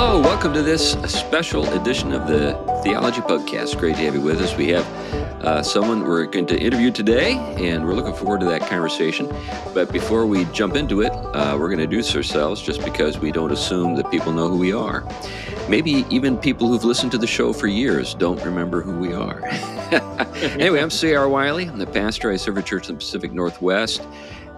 Hello, welcome to this special edition of the Theology Pugcast. Great to have you with us. We have uh, someone we're going to interview today, and we're looking forward to that conversation. But before we jump into it, uh, we're going to introduce ourselves just because we don't assume that people know who we are. Maybe even people who've listened to the show for years don't remember who we are. anyway, I'm C.R. Wiley. I'm the pastor. I serve a church in the Pacific Northwest.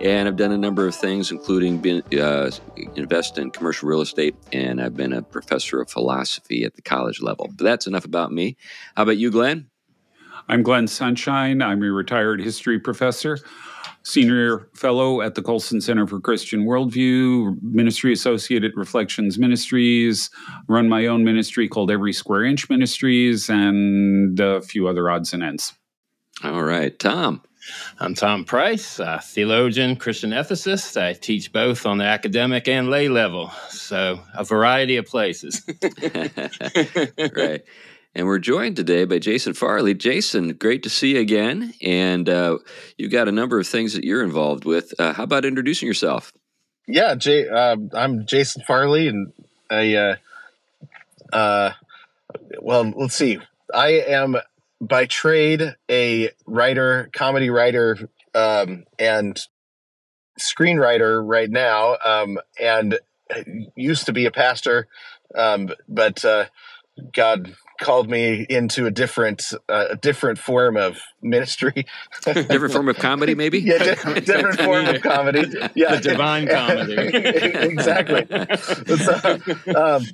And I've done a number of things, including been, uh, invest in commercial real estate, and I've been a professor of philosophy at the college level. But that's enough about me. How about you, Glenn? I'm Glenn Sunshine. I'm a retired history professor, senior fellow at the Colson Center for Christian Worldview, ministry associate at Reflections Ministries, run my own ministry called Every Square Inch Ministries, and a few other odds and ends. All right, Tom. I'm Tom Price, a theologian, Christian ethicist. I teach both on the academic and lay level, so a variety of places. right. And we're joined today by Jason Farley. Jason, great to see you again. And uh, you've got a number of things that you're involved with. Uh, how about introducing yourself? Yeah, Jay, uh, I'm Jason Farley, and I, uh, uh, well, let's see. I am by trade a writer, comedy writer, um, and screenwriter right now, um, and used to be a pastor, um, but uh, God called me into a different uh, a different form of ministry. Different form of comedy maybe? Yeah di- different form of comedy. yeah. the divine comedy. Exactly. So, um,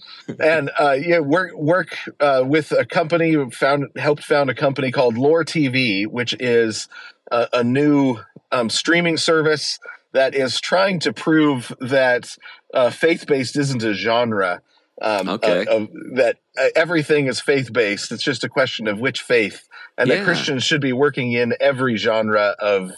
and uh, yeah work work uh, with a company found helped found a company called Loor TV which is a, a new um, streaming service that is trying to prove that uh, faith-based isn't a genre um, okay. Uh, that uh, everything is faith based. It's just a question of which faith, and yeah. that Christians should be working in every genre of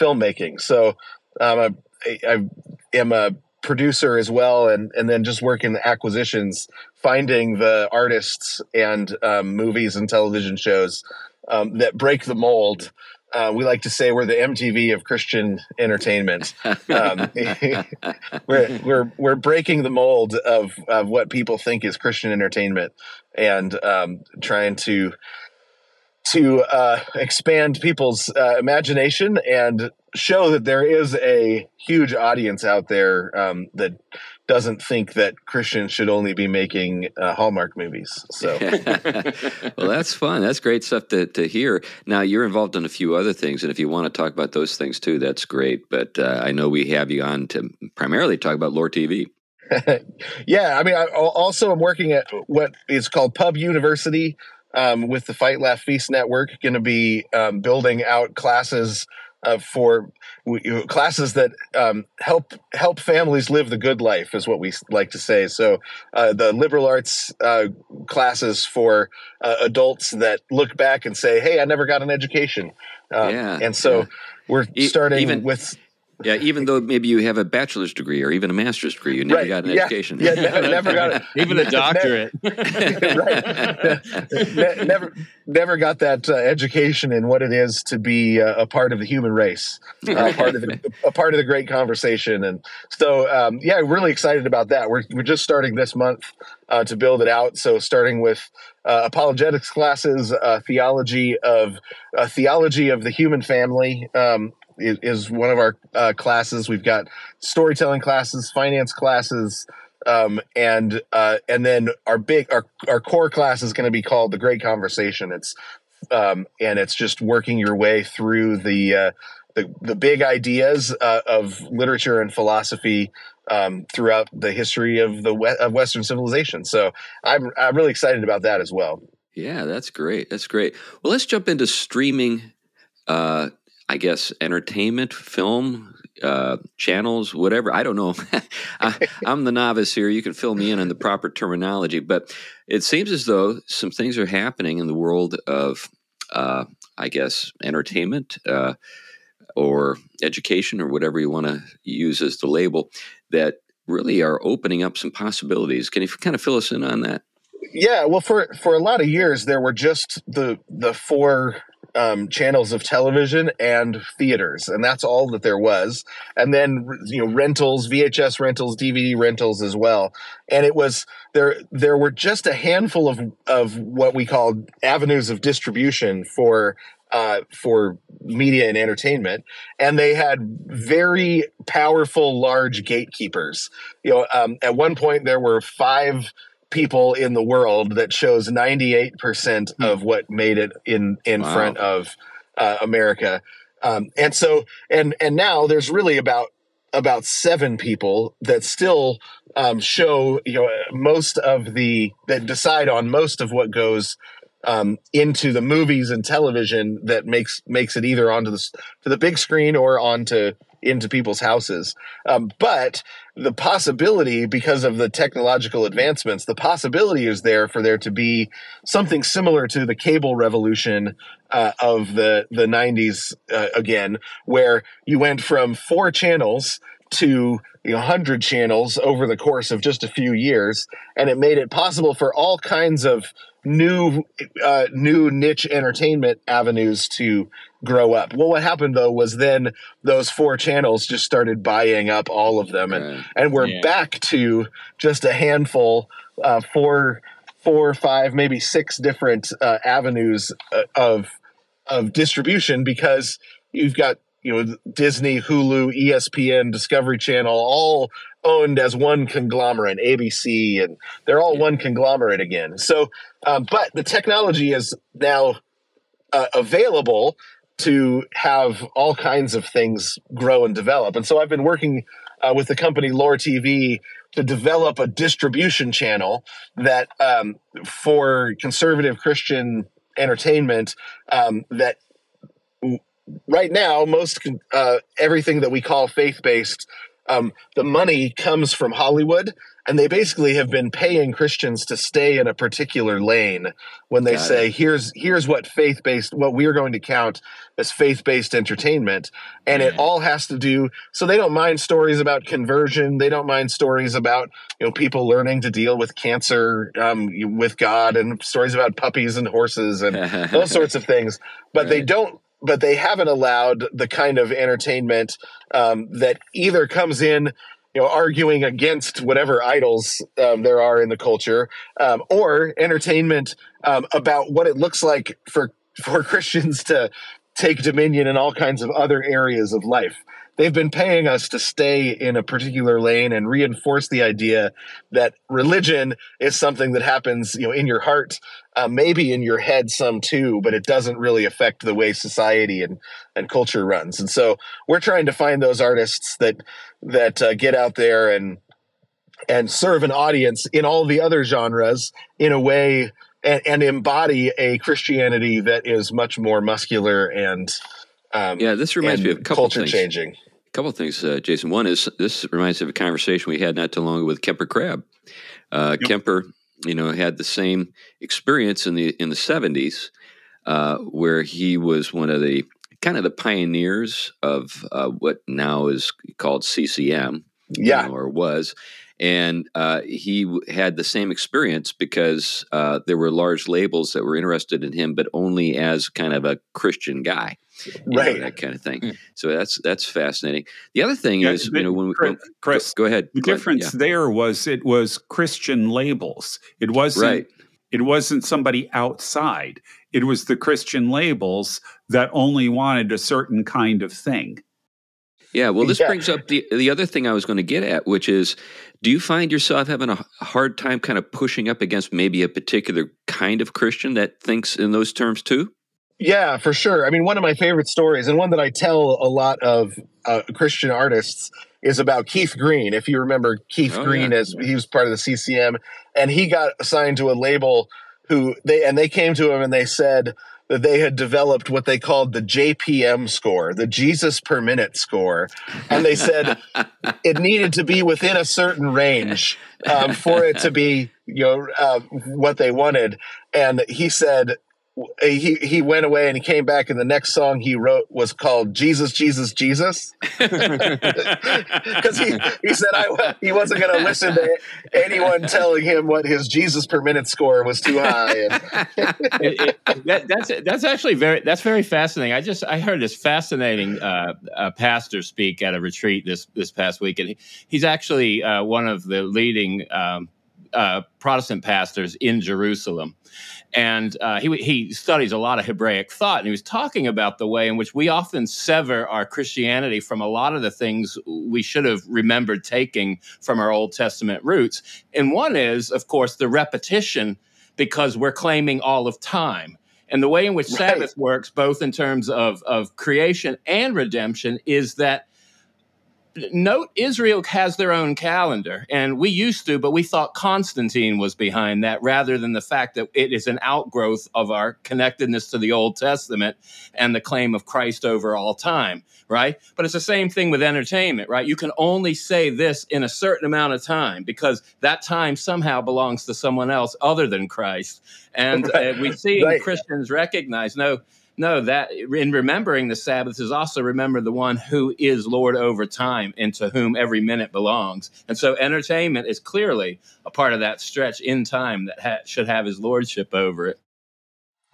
filmmaking. So um, I, I, am a producer as well, and and then just work in acquisitions, finding the artists and um, movies and television shows um, that break the mold uh, we like to say we're the MTV of Christian entertainment. Um, we're, we're, we're breaking the mold of, of what people think is Christian entertainment and um, trying to to uh, expand people's uh, imagination and show that there is a huge audience out there um, that doesn't think that Christians should only be making uh, Hallmark movies. So, well, that's fun. That's great stuff to, to hear. Now, you're involved in a few other things, and if you want to talk about those things too, that's great. But uh, I know we have you on to primarily talk about Loor TV. yeah, I mean, I also am working at what is called Pub University um, with the Fight Laugh Feast Network. Going to be um, building out classes uh, for classes that um, help help families live the good life is what we like to say. So uh, the liberal arts uh, classes for uh, adults that look back and say, "Hey, I never got an education," uh, yeah, and so yeah. we're starting Even, with yeah, even though maybe you have a bachelor's degree or even a master's degree, you never right. got an yeah. education. Yeah, never, never got it. even a doctorate. right. never, never got that uh, education in what it is to be uh, a part of the human race, uh, part of the, a part of the great conversation. And so, um, yeah, really excited about that. We're we're just starting this month uh, to build it out. So, starting with uh, apologetics classes, uh, theology of theology of the human family. Um, is, one of our uh, classes. We've got storytelling classes, finance classes, um, and uh, and then our big our our core class is going to be called the Great Conversation. It's um, and it's just working your way through the uh, the the big ideas uh, of literature and philosophy um, throughout the history of the we- of Western civilization. So I'm I'm really excited about that as well. Yeah, that's great. That's great. Well, let's jump into streaming uh, I guess, entertainment, film, uh, channels, whatever. I don't know. I, am the novice here. You can fill me in on the proper terminology, but it seems as though some things are happening in the world of, uh, I guess, entertainment uh, or education or whatever you want to use as the label that really are opening up some possibilities. Can you kind of fill us in on that? Yeah, well, for for a lot of years there were just the the four um, channels of television and theaters, and that's all that there was. And then you know rentals, VHS rentals, DVD rentals as well. And it was there. There were just a handful of of what we called avenues of distribution for uh, for media and entertainment, and they had very powerful, large gatekeepers. You know, um, at one point there were five people in the world that shows 98% hmm. of what made it in in wow. front of uh, America. Um, and so and and now there's really about about seven people that still um, show you know most of the that decide on most of what goes um, into the movies and television that makes makes it either onto the to the big screen or onto into people's houses. Um, but the possibility, because of the technological advancements, the possibility is there for there to be something similar to the cable revolution uh, of the the 90s uh, again, where you went from four channels to you know, 100 channels over the course of just a few years and it made it possible for all kinds of new uh, new niche entertainment avenues to grow up. Well, what happened though was then those four channels just started buying up all of them, and and we're yeah. back to just a handful, uh, four, four, five, maybe six different uh, avenues uh, of of distribution because you've got you know Disney, Hulu, ESPN, Discovery Channel, all owned as one conglomerate, ABC, and they're all one conglomerate again. So, um, but the technology is now uh, available to have all kinds of things grow and develop. And so I've been working uh, with the company Loor TV to develop a distribution channel that um, for conservative Christian entertainment um, that right now most uh, everything that we call faith-based um, the money comes from Hollywood, and they basically have been paying Christians to stay in a particular lane when they Got say, it. "Here's here's what faith based what we're going to count as faith based entertainment," and it all has to do. So they don't mind stories about conversion. They don't mind stories about you know people learning to deal with cancer um, with God, and stories about puppies and horses and those sorts of things. But right. they don't but they haven't allowed the kind of entertainment um, that either comes in you know arguing against whatever idols um, there are in the culture um, or entertainment um, about what it looks like for for christians to take dominion in all kinds of other areas of life they've been paying us to stay in a particular lane and reinforce the idea that religion is something that happens, you know, in your heart, uh, maybe in your head some too, but it doesn't really affect the way society and and culture runs. And so we're trying to find those artists that that uh, get out there and and serve an audience in all the other genres in a way and, and embody a Christianity that is much more muscular and um, yeah, this reminds me of a couple culture things. changing. A couple of things, uh, Jason. One is this reminds me of a conversation we had not too long ago with Kemper Crabb. Uh, yep. Kemper, you know, had the same experience in the in the seventies, uh, where he was one of the kind of the pioneers of uh, what now is called CCM, yeah, you know, or was. And uh, he had the same experience because uh, there were large labels that were interested in him, but only as kind of a Christian guy right? Know, that kind of thing. Mm. So that's that's fascinating. The other thing yeah, is, you know, when we Chris, when, Chris go, go, ahead. The go difference yeah. there was it was Christian labels. It wasn't. Right. It wasn't somebody outside. It was the Christian labels that only wanted a certain kind of thing. Yeah, well, this yeah. brings up the the other thing I was going to get at, which is, do you find yourself having a hard time kind of pushing up against maybe a particular kind of Christian that thinks in those terms too? Yeah, for sure. I mean, one of my favorite stories, and one that I tell a lot of uh, Christian artists, is about Keith Green. If you remember Keith oh, Green, yeah. as he was part of the CCM, and he got assigned to a label who they and they came to him and they said that they had developed what they called the JPM score, the Jesus per minute score, and they said it needed to be within a certain range um, for it to be you know uh, what they wanted. And he said he he went away and he came back and the next song he wrote was called Jesus Jesus Jesus because he he said I he wasn't going to listen to anyone telling him what his Jesus per minute score was too high. it, it, that, that's that's actually very that's very fascinating. I just I heard this fascinating uh, uh, pastor speak at a retreat this this past week, and he, he's actually uh, one of the leading um, uh, Protestant pastors in Jerusalem and uh, he he studies a lot of Hebraic thought, and he was talking about the way in which we often sever our Christianity from a lot of the things we should have remembered taking from our Old Testament roots. And one is, of course, the repetition, because we're claiming all of time. And the way in which right. Sabbath works, both in terms of, of creation and redemption, is that note Israel has their own calendar, and we used to, but we thought Constantine was behind that rather than the fact that it is an outgrowth of our connectedness to the Old Testament and the claim of Christ over all time, right? But it's the same thing with entertainment, right? You can only say this in a certain amount of time because that time somehow belongs to someone else other than Christ. And right. uh, we see right. Christians recognize no no, that in remembering the Sabbath is also remember the one who is Lord over time and to whom every minute belongs. And so entertainment is clearly a part of that stretch in time that ha- should have his lordship over it.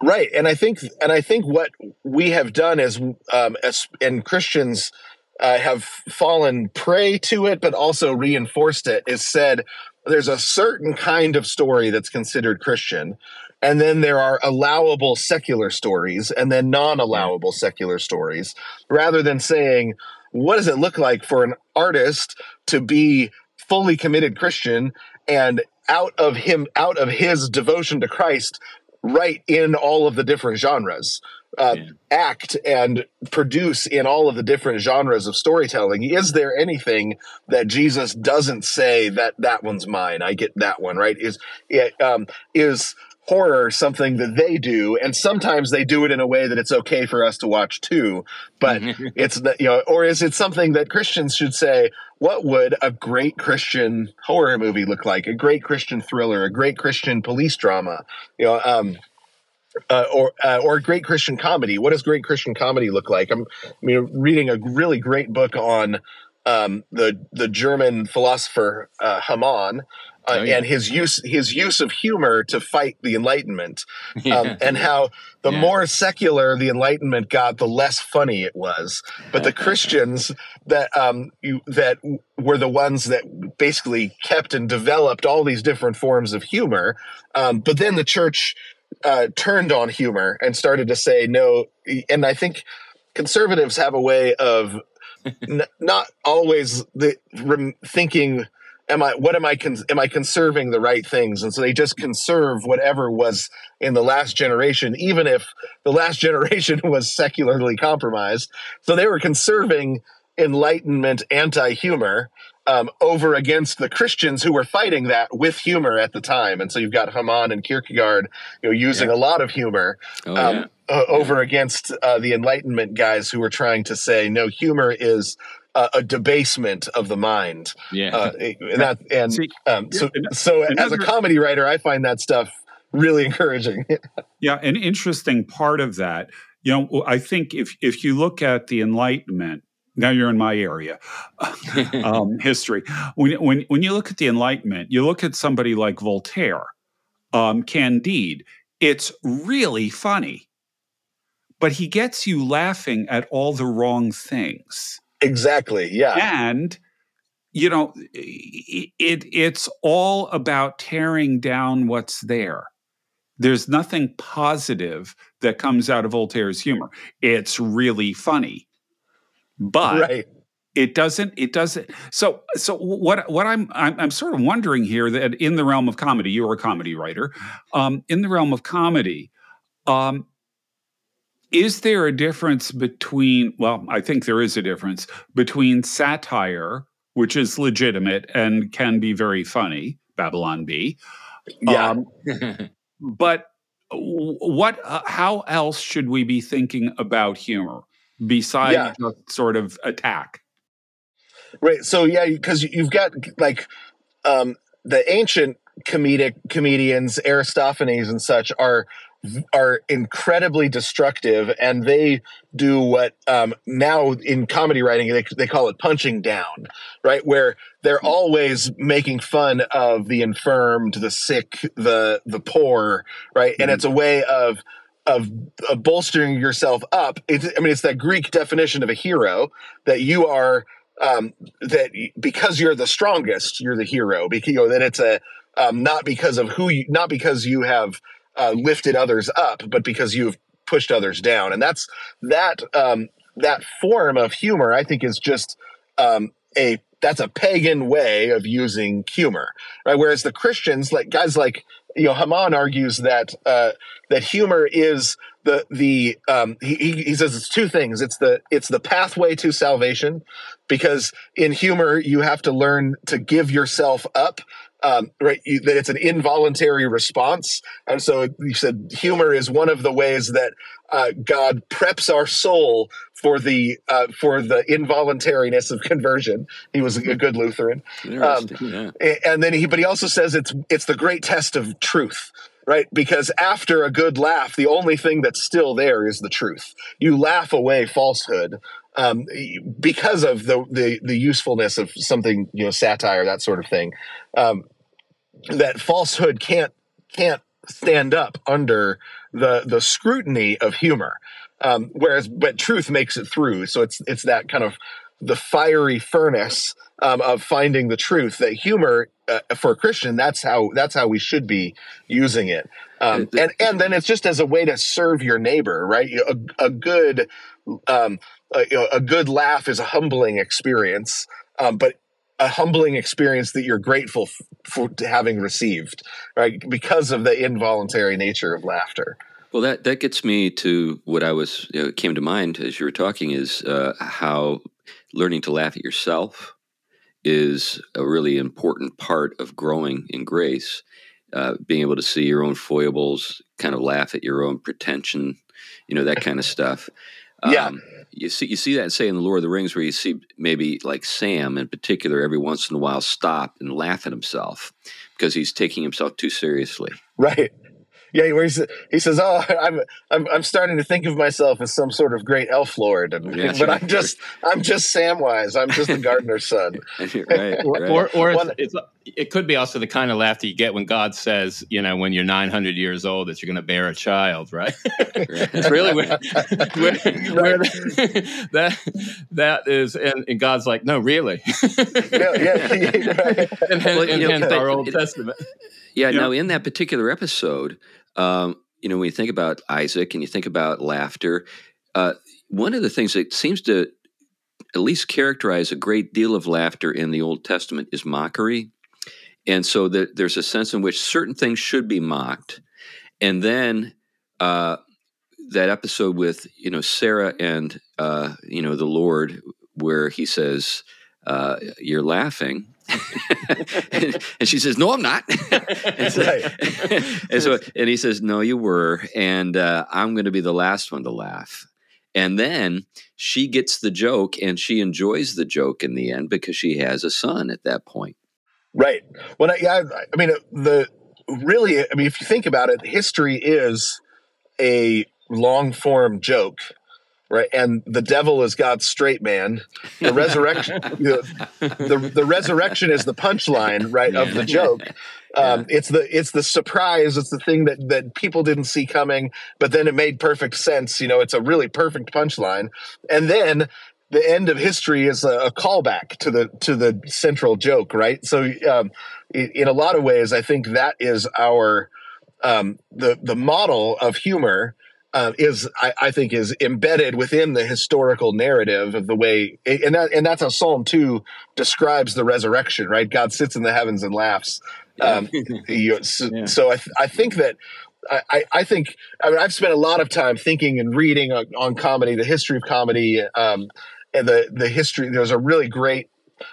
Right, and I think, and I think what we have done is, um, as and Christians uh, have fallen prey to it, but also reinforced it. Is said there's a certain kind of story that's considered Christian, and then there are allowable secular stories and then non-allowable secular stories rather than saying what does it look like for an artist to be fully committed christian and out of him out of his devotion to christ write in all of the different genres uh, yeah. act and produce in all of the different genres of storytelling? Is there anything that jesus doesn't say that that one's mine i get that one right? Is it um, is horror something that they do and sometimes they do it in a way that it's okay for us to watch too but it's you know or is it something that christians should say what would a great christian horror movie look like a great christian thriller a great christian police drama you know um uh, or uh, or great Christian comedy. What does great Christian comedy look like? I'm I mean, reading a really great book on um, the the German philosopher uh, Hamann, uh, oh, yeah. and his use his use of humor to fight the Enlightenment, um, yeah. and how the yeah. more secular the Enlightenment got, the less funny it was. But the Christians that um, you, that were the ones that basically kept and developed all these different forms of humor. Um, but then the church uh, turned on humor and started to say no. And I think conservatives have a way of n- not always the, rem- thinking am I what am I con- am I conserving the right things? And so they just conserve whatever was in the last generation, even if the last generation was secularly compromised. So they were conserving enlightenment anti-humor um, over against the Christians who were fighting that with humor at the time. And so you've got Hamann and Kierkegaard, you know, using yeah. a lot of humor oh, um, yeah. over against uh, the Enlightenment guys who were trying to say, no, humor is uh, a debasement of the mind. Yeah, uh, and that and See, um, so so another, as a comedy writer, I find that stuff really encouraging. yeah, an interesting part of that, you know, I think if if you look at the Enlightenment. Now you're in my area, um, history. When, when when you look at the Enlightenment, you look at somebody like Voltaire, um, Candide. It's really funny, but he gets you laughing at all the wrong things. Exactly. Yeah. And you know, it it's all about tearing down what's there. There's nothing positive that comes out of Voltaire's humor. It's really funny. But right. it doesn't it doesn't so so what what I'm, I'm I'm sort of wondering here that in the realm of comedy, you're a comedy writer. Um, in the realm of comedy, um, is there a difference between, well, I think there is a difference between satire, which is legitimate and can be very funny, Babylon Bee. Yeah. Um, but what, uh, how else should we be thinking about humor besides yeah. just sort of attack? Right. So, yeah, because you've got like um, the ancient comedic comedians, Aristophanes and such, are are incredibly destructive and they do what um, now in comedy writing they, they call it punching down right? Where they're always making fun of the infirmed the sick the the poor right? And it's a way of of, of bolstering yourself up. It's, i mean it's that greek definition of a hero that you are um, that because you're the strongest you're the hero because you know that it's a um, not because of who you not because you have uh, lifted others up, but because you've pushed others down. And that's that um, that form of humor. I think is just um, a that's a pagan way of using humor, right? Whereas the Christians, like guys like you know, Hamann argues that uh, that humor is the the um, he, he says it's two things. It's the it's the pathway to salvation, because in humor you have to learn to give yourself up um, right? You, that it's an involuntary response, and so you said humor is one of the ways that uh, God preps our soul for the uh, for the involuntariness of conversion. He was a good Lutheran, um, yeah. and then he, but he also says it's it's the great test of truth right? Because after a good laugh, the only thing that's still there is the truth. You laugh away falsehood um, because of the, the, the usefulness of something, you know, satire, that sort of thing. Um, that falsehood can't can't stand up under the the scrutiny of humor. Um, whereas, but truth makes it through. So it's it's that kind of the fiery furnace um, of finding the truth. That humor uh, for a Christian, that's how that's how we should be using it. Um, and and then it's just as a way to serve your neighbor, right? A, a good um, a, a, good laugh is a humbling experience, um, but a humbling experience that you're grateful for having received, right? Because of the involuntary nature of laughter. Well, that that gets me to what I was you know, came to mind as you were talking is uh, how learning to laugh at yourself is a really important part of growing in grace. Uh, being able to see your own foibles, kind of laugh at your own pretension, you know that kind of stuff. Um, yeah you see you see that say in the Lord of the Rings where you see maybe like Sam in particular every once in a while stop and laugh at himself because he's taking himself too seriously. Right yeah, where he, he says, "Oh, I'm, I'm I'm starting to think of myself as some sort of great elf lord, and, yeah, but I'm just I'm just Samwise. I'm just the gardener's son." right, right. Or or, or it's, it's, it could be also the kind of laughter you get when God says, you know, when you're 900 years old, that you're going to bear a child, right? It's really where, where, where that that is, and, and, God's like, no, really. yeah, yeah, yeah right. and, well, and, and, know, our Old it, Testament. Yeah, you now in that particular episode, um, you know, when you think about Isaac and you think about laughter, uh, one of the things that seems to at least characterize a great deal of laughter in the Old Testament is mockery. And so the, there's a sense in which certain things should be mocked. And then uh, that episode with, you know, Sarah and, uh, you know, the Lord, where he says, uh, You're laughing. and, she says, "No, I'm not." and, so, and, so, and he says, "No, you were," and uh, I'm going to be the last one to laugh. And then she gets the joke, and she enjoys the joke in the end because she has a son at that point. Right. Well, yeah, I mean, the really, I mean, if you think about it, history is a long form joke right? And the devil is God's straight man. The resurrection, you know, the the resurrection is the punchline, right, yeah. of the joke. Um, yeah. It's the it's the surprise. It's the thing that that people didn't see coming, but then it made perfect sense. You know, it's a really perfect punchline, and then the end of history is a, a callback to the to the central joke, right? So, um, in, in a lot of ways, I think that is our um, the the model of humor uh, is I, I, think is embedded within the historical narrative of the way and that and that's how Psalm two describes the resurrection right? God sits in the heavens and laughs. Um, so, yeah. so I, th- I think that I, I think I mean I've spent a lot of time thinking and reading on, on comedy the history of comedy um, and the the history there's a really great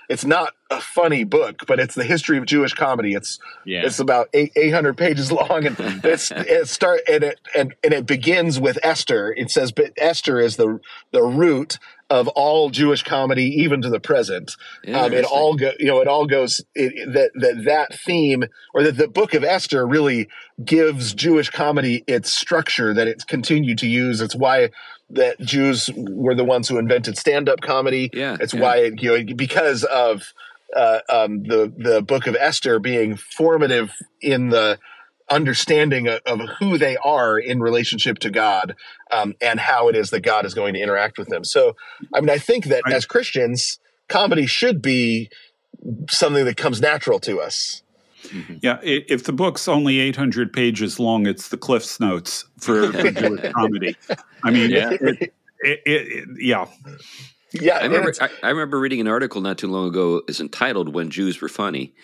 it's not a funny book, but it's the history of Jewish comedy. It's yeah. it's about eight eight hundred pages long, and it's it start and it and and it begins with Esther. It says, but Esther is the the root of all Jewish comedy, even to the present. Um, it all go, you know, it all goes it, that that that theme, or that the Book of Esther really gives Jewish comedy its structure that it's continued to use. It's why that Jews were the ones who invented stand-up comedy. Yeah, it's yeah. why it, you know because of uh, um, the the Book of Esther being formative in the understanding of, of, who they are in relationship to God um, and how it is that God is going to interact with them. So, I mean, I think that as Christians, comedy should be something that comes natural to us. Mm-hmm. Yeah, if the book's only 800 pages long, it's the Cliff's Notes for, for Jewish comedy. I mean, yeah. It, it, it, yeah. Yeah, I remember. I, I, remember reading an article not too long ago. is entitled "When Jews Were Funny,"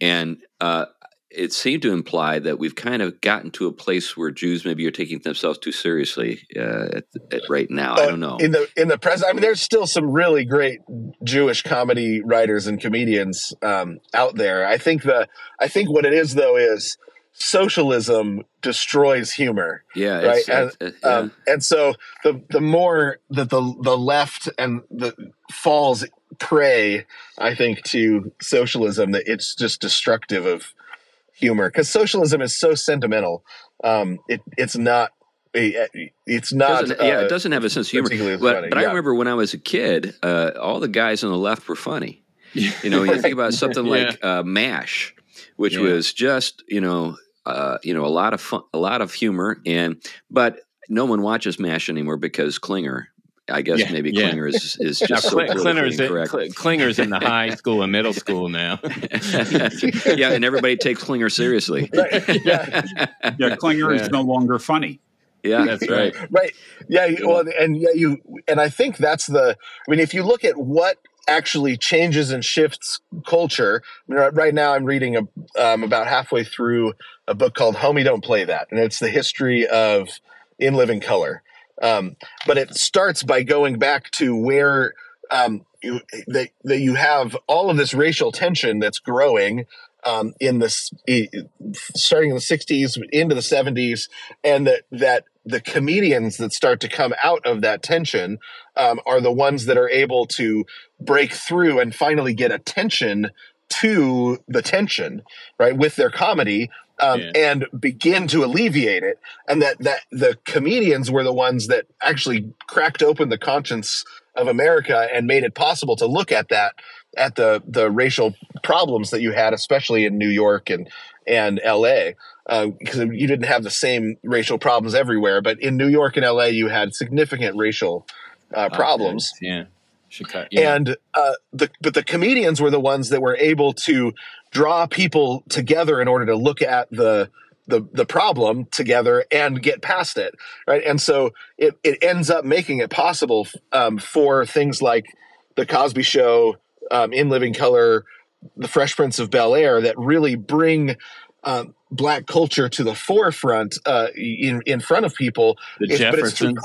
and uh, it seemed to imply that we've kind of gotten to a place where Jews maybe are taking themselves too seriously uh, at, at right now. Uh, I don't know. In the in the present, I mean, there's still some really great Jewish comedy writers and comedians um, out there. I think the I think what it is though is socialism destroys humor. Yeah, right. And, uh, yeah. Um, and so the the more that the the left and the falls prey, I think, to socialism, that it's just destructive of humor because socialism is so sentimental. Um, it, it's not. It's not. Uh, yeah, it doesn't have a sense of humor. But, but yeah. I remember when I was a kid, uh, all the guys on the left were funny. You know, you think about something like yeah. uh, Mash, which yeah. was just you know, uh, you know, a lot of fun, a lot of humor, and but no one watches Mash anymore because Klinger I guess yeah, maybe yeah. Klinger is is just so Klinger's, in, Klinger's in the high school and middle school now. yeah, and everybody takes Klinger seriously. yeah. yeah, Klinger yeah. is no longer funny. Yeah, that's right. Right. Yeah. Well, and yeah, you and I think that's the. I mean, if you look at what actually changes and shifts culture. I mean, right now, I'm reading a, um, about halfway through a book called "Homie, Don't Play That," and it's the history of In Living Color. Um, but it starts by going back to where um, you, that, that you have all of this racial tension that's growing um, in this starting in the 60s into the 70s and that that the comedians that start to come out of that tension um, are the ones that are able to break through and finally get attention to the tension right with their comedy um, yeah. and begin to alleviate it and that that the comedians were the ones that actually cracked open the conscience of america and made it possible to look at that at the the racial problems that you had especially in new york and and la because uh, you didn't have the same racial problems everywhere but in new york and la you had significant racial uh, problems yeah Chicago, yeah. And uh, the but the comedians were the ones that were able to draw people together in order to look at the the the problem together and get past it, right? And so it it ends up making it possible um, for things like the Cosby Show, um, In Living Color, The Fresh Prince of Bel Air that really bring um, black culture to the forefront uh, in in front of people. The it's, Jeffersons,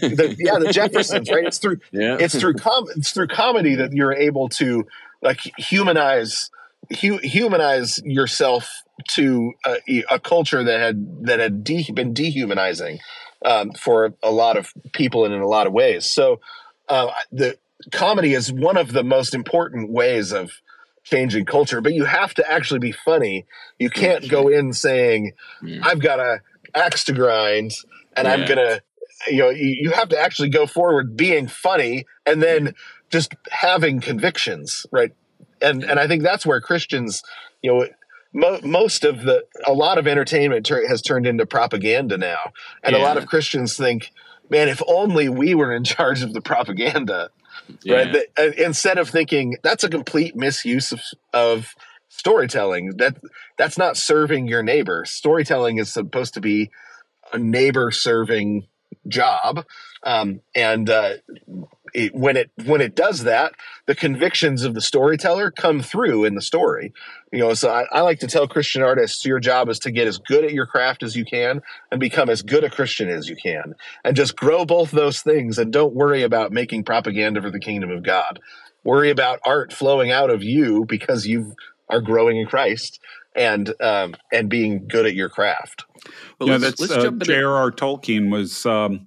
the, yeah, the Jeffersons, right? It's through yeah. it's through com- it's through comedy that you're able to like humanize hu- humanize yourself to a, a, culture that had that had de- been dehumanizing um, for a lot of people and in a lot of ways. So uh, the comedy is one of the most important ways of changing culture, but you have to actually be funny. You can't go in saying, I've got a axe to grind and yeah. I'm going to, you know, you, you have to actually go forward being funny and then just having convictions, right? And, and I think that's where Christians, you know, mo- most of the, a lot of entertainment ter- has turned into propaganda now. And yeah. a lot of Christians think, man, if only we were in charge of the propaganda, yeah. right? The, uh, instead of thinking that's a complete misuse of, of storytelling. That that's not serving your neighbor. Storytelling is supposed to be a neighbor serving job, um, and uh, it, when it when it does that, the convictions of the storyteller come through in the story. You know, so I, I, like to tell Christian artists, your job is to get as good at your craft as you can and become as good a Christian as you can, and just grow both those things. And don't worry about making propaganda for the kingdom of God. Worry about art flowing out of you because you are growing in Christ and um, and being good at your craft. Well, yeah, let's, that's let's uh, J.R.R. Tolkien was. Um,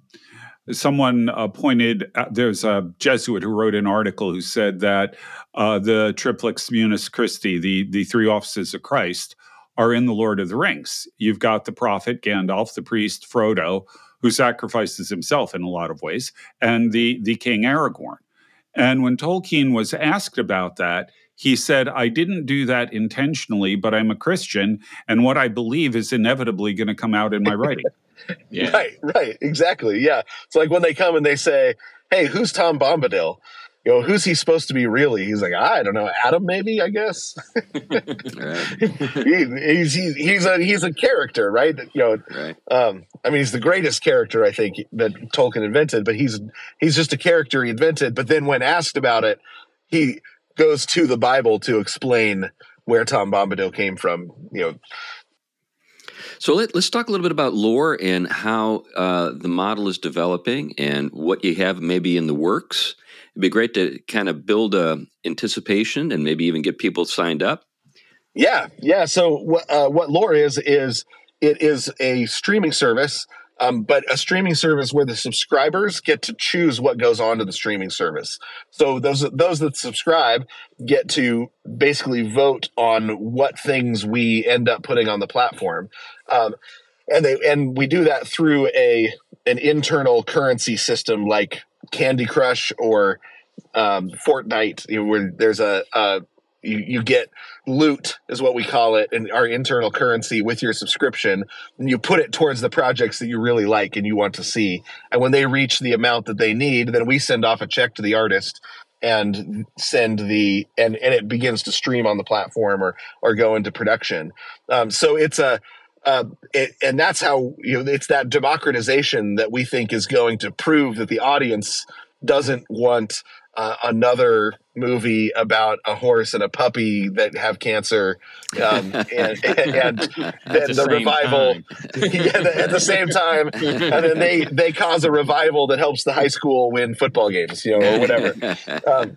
someone uh, pointed uh, there's a Jesuit who wrote an article who said that uh, the triplex munus Christi, the the three offices of Christ, are in the Lord of the Rings. You've got the prophet Gandalf, the priest Frodo, who sacrifices himself in a lot of ways, and the the king Aragorn. And when Tolkien was asked about that, he said, I didn't do that intentionally, but I'm a Christian, and what I believe is inevitably going to come out in my writing. yeah. Right, right, exactly. Yeah. It's like when they come and they say, Hey, who's Tom Bombadil? You know, who's he supposed to be really? He's like, I don't know, Adam, maybe, I guess. he, he's, he's, he's a he's a character, right? You know, right. Um, I mean, he's the greatest character I think that Tolkien invented, but he's he's just a character he invented. But then when asked about it, he goes to the Bible to explain where Tom Bombadil came from. You know, so let, us talk a little bit about Loor and how uh, the model is developing and what you have maybe in the works. It'd be great to kind of build a anticipation and maybe even get people signed up. Yeah, yeah. So uh, what Loor is is it is a streaming service um, but a streaming service where the subscribers get to choose what goes on to the streaming service. So those those that subscribe get to basically vote on what things we end up putting on the platform, um, and they and we do that through a an internal currency system like Candy Crush or um, Fortnite, you know, where there's a, a you, you get loot is what we call it in our internal currency with your subscription. And you put it towards the projects that you really like and you want to see. And when they reach the amount that they need then we send off a check to the artist and send the and and it begins to stream on the platform or or go into production. Um, so it's a uh, it, and that's how you know it's that democratization that we think is going to prove that the audience doesn't want uh, another movie about a horse and a puppy that have cancer, um, and, and, and then the, the revival yeah, at the same time, and then they they cause a revival that helps the high school win football games, you know, or whatever. Um,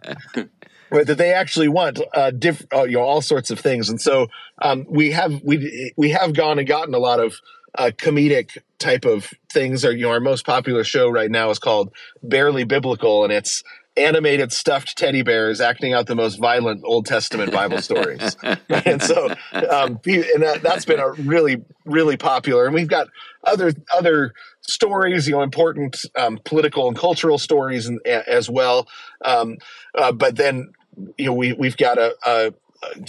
that they actually want uh, diff, uh, you know, all sorts of things, and so um, we have we we have gone and gotten a lot of uh, comedic type of things. Are you know our most popular show right now is called Barely Biblical, and it's animated stuffed teddy bears acting out the most violent Old Testament Bible stories. and so, um, and that, has been a really, really popular. And we've got other other stories, you know, important um, political and cultural stories and, as well. Um, uh, but then, you know, we we've got a, a,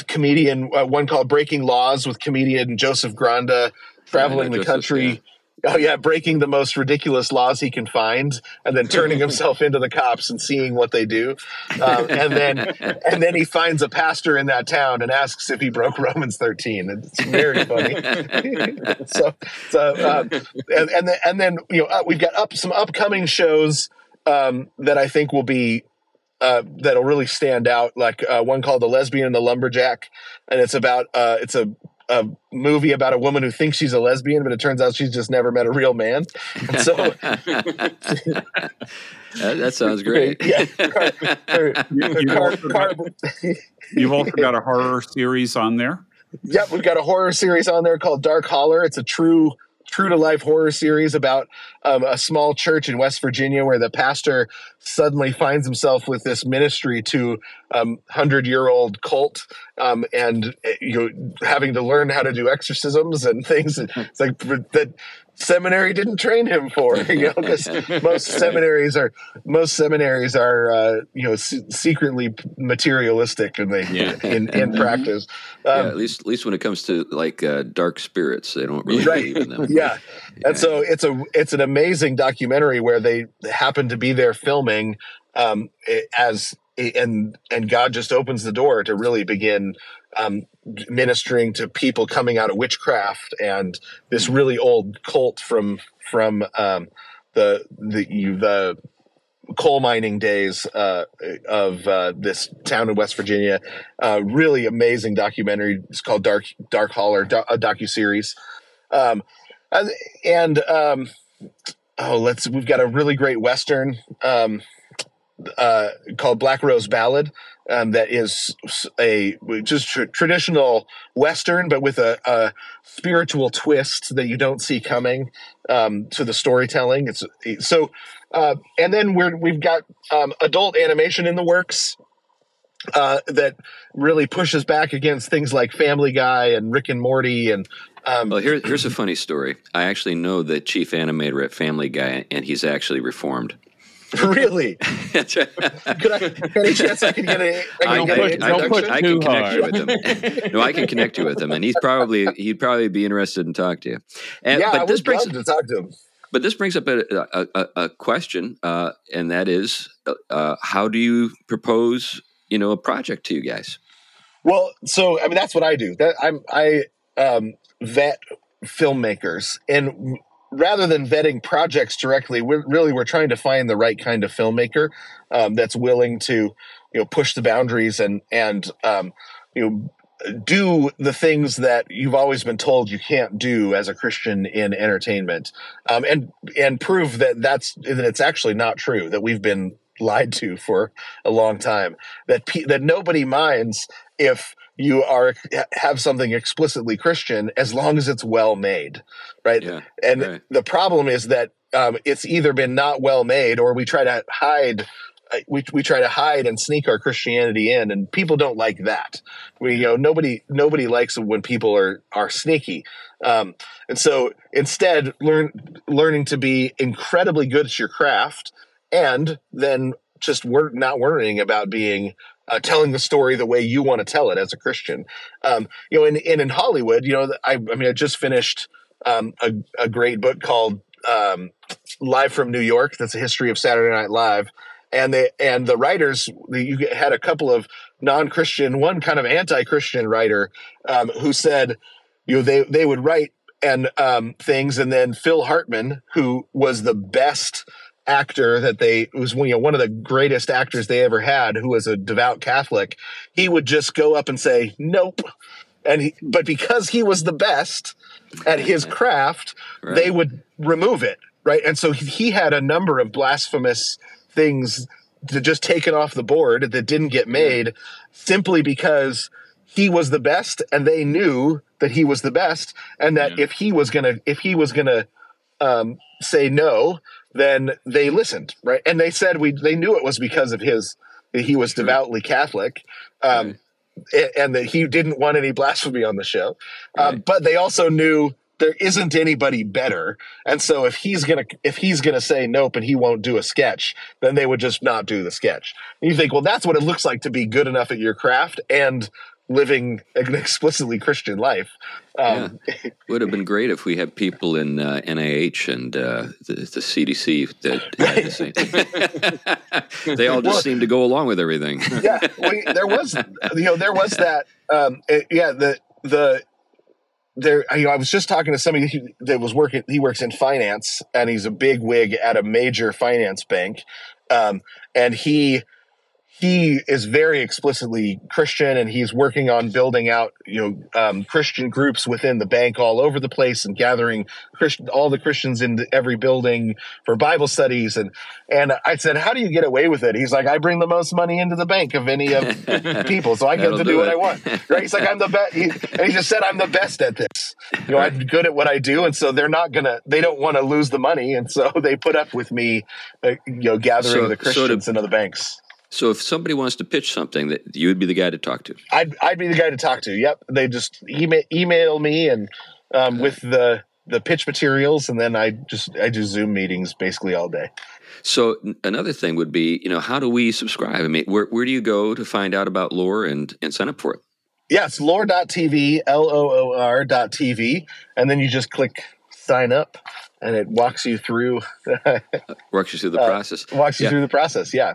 comedian, uh, one called Breaking Laws with comedian Joseph Granda traveling the country. Oh yeah breaking the most ridiculous laws he can find and then turning himself into the cops and seeing what they do. Um, and then and then he finds a pastor in that town and asks if he broke romans 13 it's very funny. So so um, and and then, and then you know uh, we've got up some upcoming shows um, that i think will be uh, that'll really stand out. Like uh, one called the lesbian and the lumberjack and it's about uh, it's a a movie about a woman who thinks she's a lesbian, but it turns out she's just never met a real man. And so that, that, sounds great. yeah, you've also got a horror series on there. Yep, we've got a horror series on there called Dark Holler. It's a true true to life horror series about um, a small church in West Virginia where the pastor suddenly finds himself with this ministry to um, hundred year old cult um, and eh, you know having to learn how to do exorcisms and things. It's like that seminary didn't train him for you know because most seminaries are most seminaries are uh, you know s- secretly materialistic and they yeah. in, in practice um, yeah, at least at least when it comes to like uh, dark spirits they don't really right. believe in them yeah. yeah. and so it's a it's an amazing documentary where they happen to be there filming um, as and and God just opens the door to really begin um, ministering to people coming out of witchcraft and this really old cult from from um, the the the coal mining days uh, of uh, this town in West Virginia. Uh, really amazing documentary. It's called Dark Dark Holler, a docu series, um, and um, oh, let's we've got a really great western. Um, uh, called Black Rose Ballad um, that is a just tr- traditional Western, but with a, a, spiritual twist that you don't see coming um, to the storytelling. It's so, uh, and then we're we've got um, adult animation in the works. Uh, that really pushes back against things like Family Guy and Rick and Morty and um, well, here, here's a funny story. I actually know the chief animator at Family Guy, and he's actually reformed. really? could I, any chance I can get a? I can, I, get I, I, I can connect you with him. no, I can connect you with him, and he's probably he'd probably be interested in talk to you. And, yeah, but I this would brings love to talk to him. But this brings up a, a, a, a question, uh, and that is, uh, how do you propose, you know, a project to you guys? Well, so I mean, that's what I do. That I'm I um, vet filmmakers, and rather than vetting projects directly, we're really we're trying to find the right kind of filmmaker um, that's willing to you know push the boundaries and and um, you know do the things that you've always been told you can't do as a Christian in entertainment, um, and and prove that that's that it's actually not true that we've been lied to for a long time that pe- that nobody minds if you are have something explicitly Christian as long as it's well made, right? Yeah, and right. the problem is that um, it's either been not well made or we try to hide. Uh, we, we try to hide and sneak our Christianity in, and people don't like that. We you know nobody nobody likes when people are are sneaky, um, and so instead learn learning to be incredibly good at your craft, and then just wor- not worrying about being uh, telling the story the way you want to tell it as a Christian. Um, you know, and, in Hollywood, you know, I, I mean, I just finished um, a, a, great book called um, Live from New York. That's a history of Saturday Night Live. And they and the writers, you had a couple of non-Christian, one kind of anti-Christian writer um, who said, you know, they they would write and um, things, and then Phil Hartman, who was the best actor that they was you know one of the greatest actors they ever had who was a devout catholic he would just go up and say nope and he, but because he was the best at his craft right. they would remove it right and so he had a number of blasphemous things to just taken off the board that didn't get made simply because he was the best and they knew that he was the best and that yeah. if he was gonna if he was gonna um, say no then they listened, right? And they said we they knew it was because of his he was devoutly Catholic, um, right. and that he didn't want any blasphemy on the show. Um, but they also knew there isn't anybody better, and so if he's gonna if he's gonna say nope and he won't do a sketch, then they would just not do the sketch. And you think, well, that's what it looks like to be good enough at your craft and living an explicitly Christian life. Um, yeah. Would have been great if we had people in uh, NIH and uh, the, the, CDC that had the same. they all just well, seem to go along with everything. yeah, there was, you know, there was that. Um, it, yeah, the the there. You know, I was just talking to somebody that was working. He works in finance, and he's a big wig at a major finance bank, um, and he he is very explicitly Christian and he's working on building out, you know, um, Christian groups within the bank all over the place and gathering Christian, all the Christians in every building for Bible studies. And, and I said, how do you get away with it? He's like, I bring the most money into the bank of any of people. So I get to do, do what I want. Right. He's like, I'm the best. He, and he just said, I'm the best at this. You know, I'm good at what I do. And so they're not to, they don't want to lose the money. And so they put up with me, uh, you know, gathering so, the Christians so to, into the banks. So if somebody wants to pitch something, that you would be the guy to talk to. I'd I'd be the guy to talk to. Yep. They just email email me and um, with the the pitch materials, and then I just I do Zoom meetings basically all day. So another thing would be, you know, how do we subscribe? I mean, where where do you go to find out about Loor and and sign up for it? Yes, yeah, loor.tv, L O O R dot TV, and then you just click sign up and it walks you through walks you through the uh, process. Walks you yeah. through the process, yeah.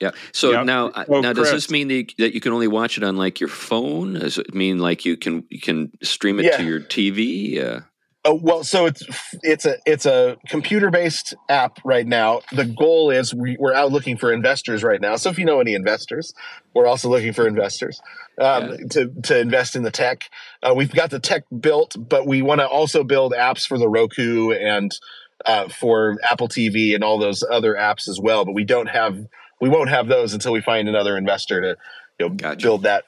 Yeah. So yep. now, uh, oh, now does this mean that you can only watch it on like your phone? Does it mean like you can you can stream it yeah. to your TV? Uh, Oh, well, so it's it's a it's a computer based app right now. The goal is we, are out looking for investors right now. So if you know any investors, we're also looking for investors um, yeah. to to invest in the tech. Uh, we've got the tech built, but we want to also build apps for the Roku and uh, for Apple TV and all those other apps as well. But we don't have we won't have those until we find another investor to you know gotcha. build that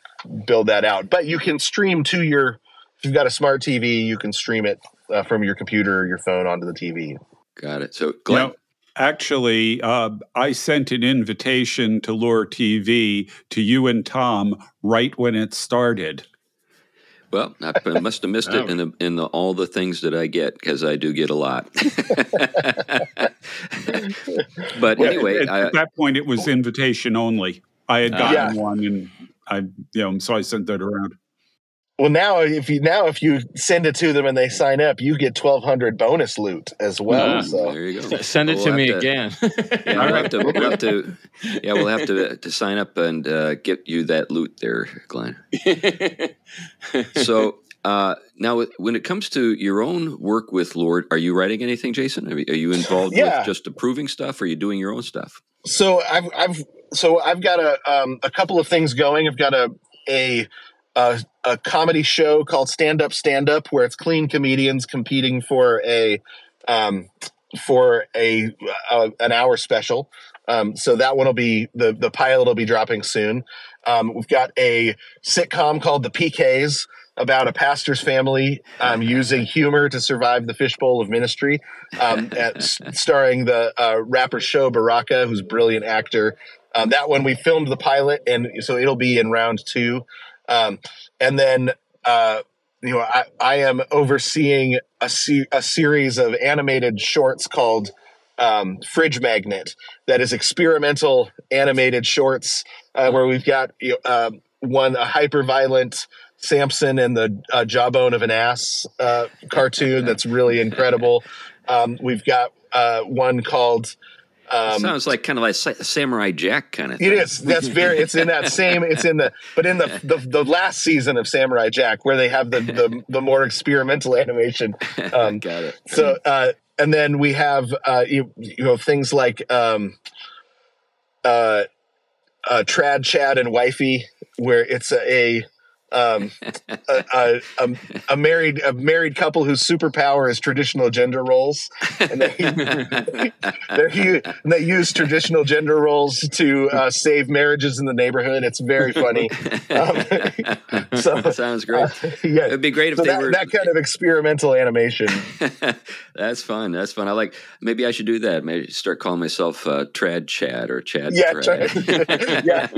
build that out. But you can stream to your if you've got a smart TV, you can stream it uh, from your computer or your phone onto the TV. Got it. So, Glenn. You know, actually, uh, I sent an invitation to Loor TV to you and Tom right when it started. Well, I must have missed it in, the, in the, all the things that I get because I do get a lot. but anyway, at, I, at, that point, it was invitation only. I had gotten uh, one, and I, you know, so I sent that around. Well, now if you now if you send it to them and they sign up, you get twelve hundred bonus loot as well. so there you go. Send it we'll to me to, again. yeah, we'll have to. We'll have to. Yeah, we'll have to to sign up and uh, get you that loot there, Glenn. so uh, now, when it comes to your own work with Loor, are you writing anything, Jason? Are you involved yeah. with just approving stuff? Or are you doing your own stuff? So I've I've so I've got a um, a couple of things going. I've got a a a, a comedy show called Stand Up Stand Up, where it's clean comedians competing for a um, for a, a, an hour special. Um, so that one will be the the pilot will be dropping soon. Um, we've got a sitcom called The PKs about a pastor's family um, using humor to survive the fishbowl of ministry, um, at, starring the uh, rapper Sho Baraka, who's a brilliant actor. Um, that one we filmed the pilot, and so it'll be in round two. Um, and then, uh, you know, I, I am overseeing a, se- a series of animated shorts called um, Fridge Magnet that is experimental animated shorts uh, where we've got you know, uh, one, a hyper violent Samson and the uh, jawbone of an ass uh, cartoon that's really incredible. Um, we've got uh, one called um, sounds like kind of like Samurai Jack kind of. Thing. It is. That's very. It's in that same. It's in the. But in the the, the last season of Samurai Jack, where they have the the, the more experimental animation. Um, Got it. So, uh, and then we have uh, you, you know things like um, uh, uh, Trad Chad and Wifey, where it's a, a um, a, a, a, married a married couple whose superpower is traditional gender roles, and they they, they use traditional gender roles to uh, save marriages in the neighborhood. It's very funny. Um, so sounds great. Uh, yeah, it'd be great if so they that, were that kind of experimental animation. That's fun. That's fun. I like. Maybe I should do that. Maybe start calling myself uh, Trad Chad or Chad. Yeah, Trad. yeah.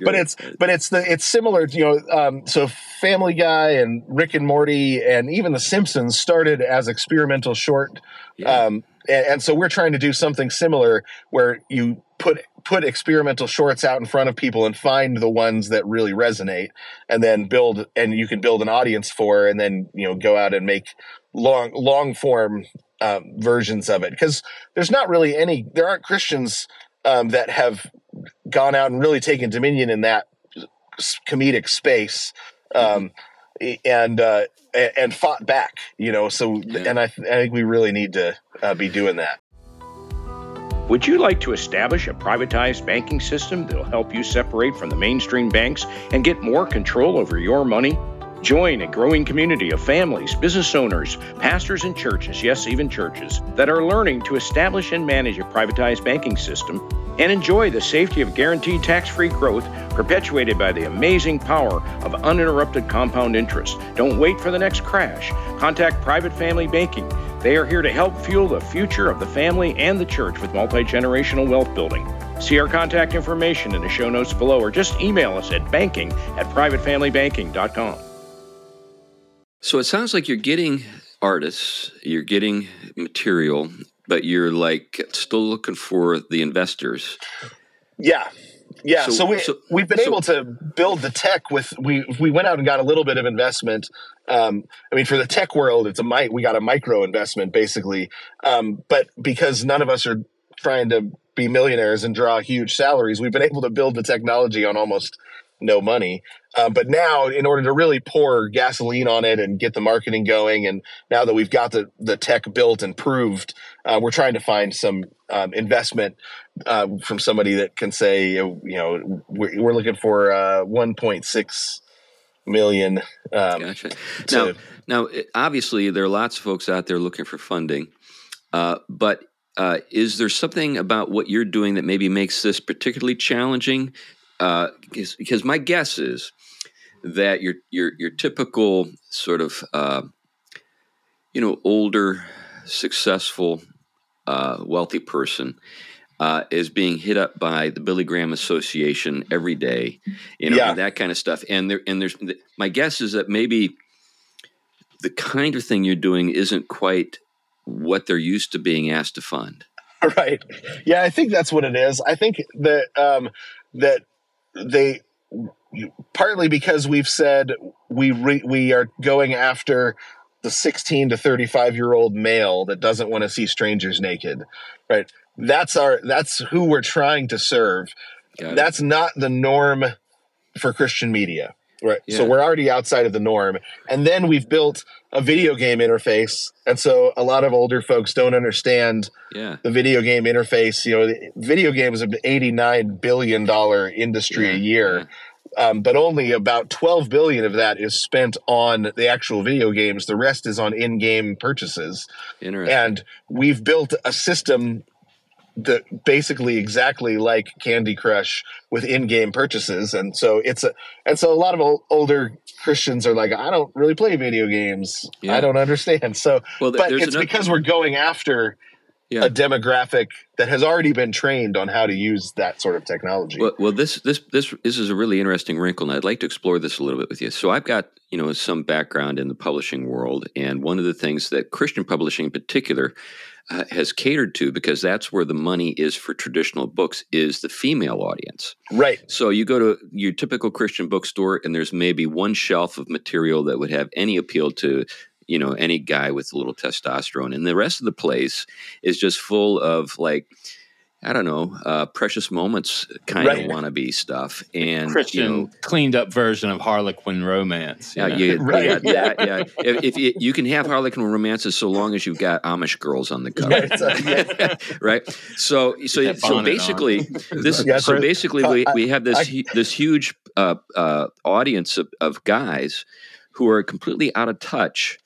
but it's but it's the it's similar, you know. Um, so Family Guy and Rick and Morty and even The Simpsons started as experimental short, yeah. um, and, and so we're trying to do something similar where you put put experimental shorts out in front of people and find the ones that really resonate and then build and you can build an audience for and then you know go out and make long long form um, versions of it because there's not really any there aren't christians um, that have gone out and really taken dominion in that comedic space um, and uh, and fought back. You know, so yeah. and I, th- I think we really need to uh, be doing that. Would you like to establish a privatized banking system that will help you separate from the mainstream banks and get more control over your money? Join a growing community of families, business owners, pastors, and churches, yes, even churches, that are learning to establish and manage a privatized banking system and enjoy the safety of guaranteed tax free growth perpetuated by the amazing power of uninterrupted compound interest. Don't wait for the next crash. Contact Private Family Banking. They are here to help fuel the future of the family and the church with multi generational wealth building. See our contact information in the show notes below or just email us at banking at privatefamilybanking.com. So it sounds like you're getting artists, you're getting material, but you're like still looking for the investors. Yeah. Yeah, so, so we so, we've been so, able to build the tech with we we went out and got a little bit of investment. Um, I mean, for the tech world, it's a mic. We got a micro investment basically, um, but because none of us are trying to be millionaires and draw huge salaries, we've been able to build the technology on almost no money. Uh, but now, in order to really pour gasoline on it and get the marketing going, and now that we've got the, the tech built and proved, uh, we're trying to find some um, investment uh, from somebody that can say, you know, we're, we're looking for uh, 1.6 million. Um, gotcha. To, now, now, obviously, there are lots of folks out there looking for funding, uh, but uh, is there something about what you're doing that maybe makes this particularly challenging? Uh, because, my guess is that your your your typical sort of uh, you know older, successful, uh, wealthy person uh, is being hit up by the Billy Graham Association every day, you know, Yeah. that kind of stuff. And there, and there's my guess is that maybe the kind of thing you're doing isn't quite what they're used to being asked to fund. right yeah i think that's what it is i think that um that they partly because we've said we re, we are going after the 16 to 35 year old male that doesn't want to see strangers naked right? That's our that's who we're trying to serve. That's not the norm for christian media right. So we're already outside of the norm. And then we've built a video game interface. And so a lot of older folks don't understand yeah, the video game interface. You know, the- video games are an eighty-nine billion dollar industry a Yeah, year, um, but only about twelve billion of that is spent on the actual video games. The rest is on in-game purchases, interesting. and we've built a system that basically exactly like Candy Crush with in-game purchases, and so it's a and so a lot of ol- older Christians are like, I don't really play video games. Yeah. I don't understand. So, well, th- but it's another- because we're going after yeah. a demographic that has already been trained on how to use that sort of technology. Well, well, this this this this is a really interesting wrinkle, and I'd like to explore this a little bit with you. So, I've got you know some background in the publishing world, and one of the things that Christian publishing, in particular, uh, has catered to, because that's where the money is for traditional books, is the female audience. right. So, you go to your typical Christian bookstore, and there's maybe one shelf of material that would have any appeal to you know any guy with a little testosterone, and the rest of the place is just full of like. I don't know, uh, precious moments kind Right. of wannabe stuff, and Christian you know, cleaned up version of Harlequin romance. yeah, you, Right. yeah, yeah, yeah. If, if you, you can have Harlequin romances so long as you've got Amish girls on the cover, Right, so? So, so, that so on. basically, this, Yeah, so so- basically, we, we have this I- this huge uh, uh, audience of, of guys who are completely out of touch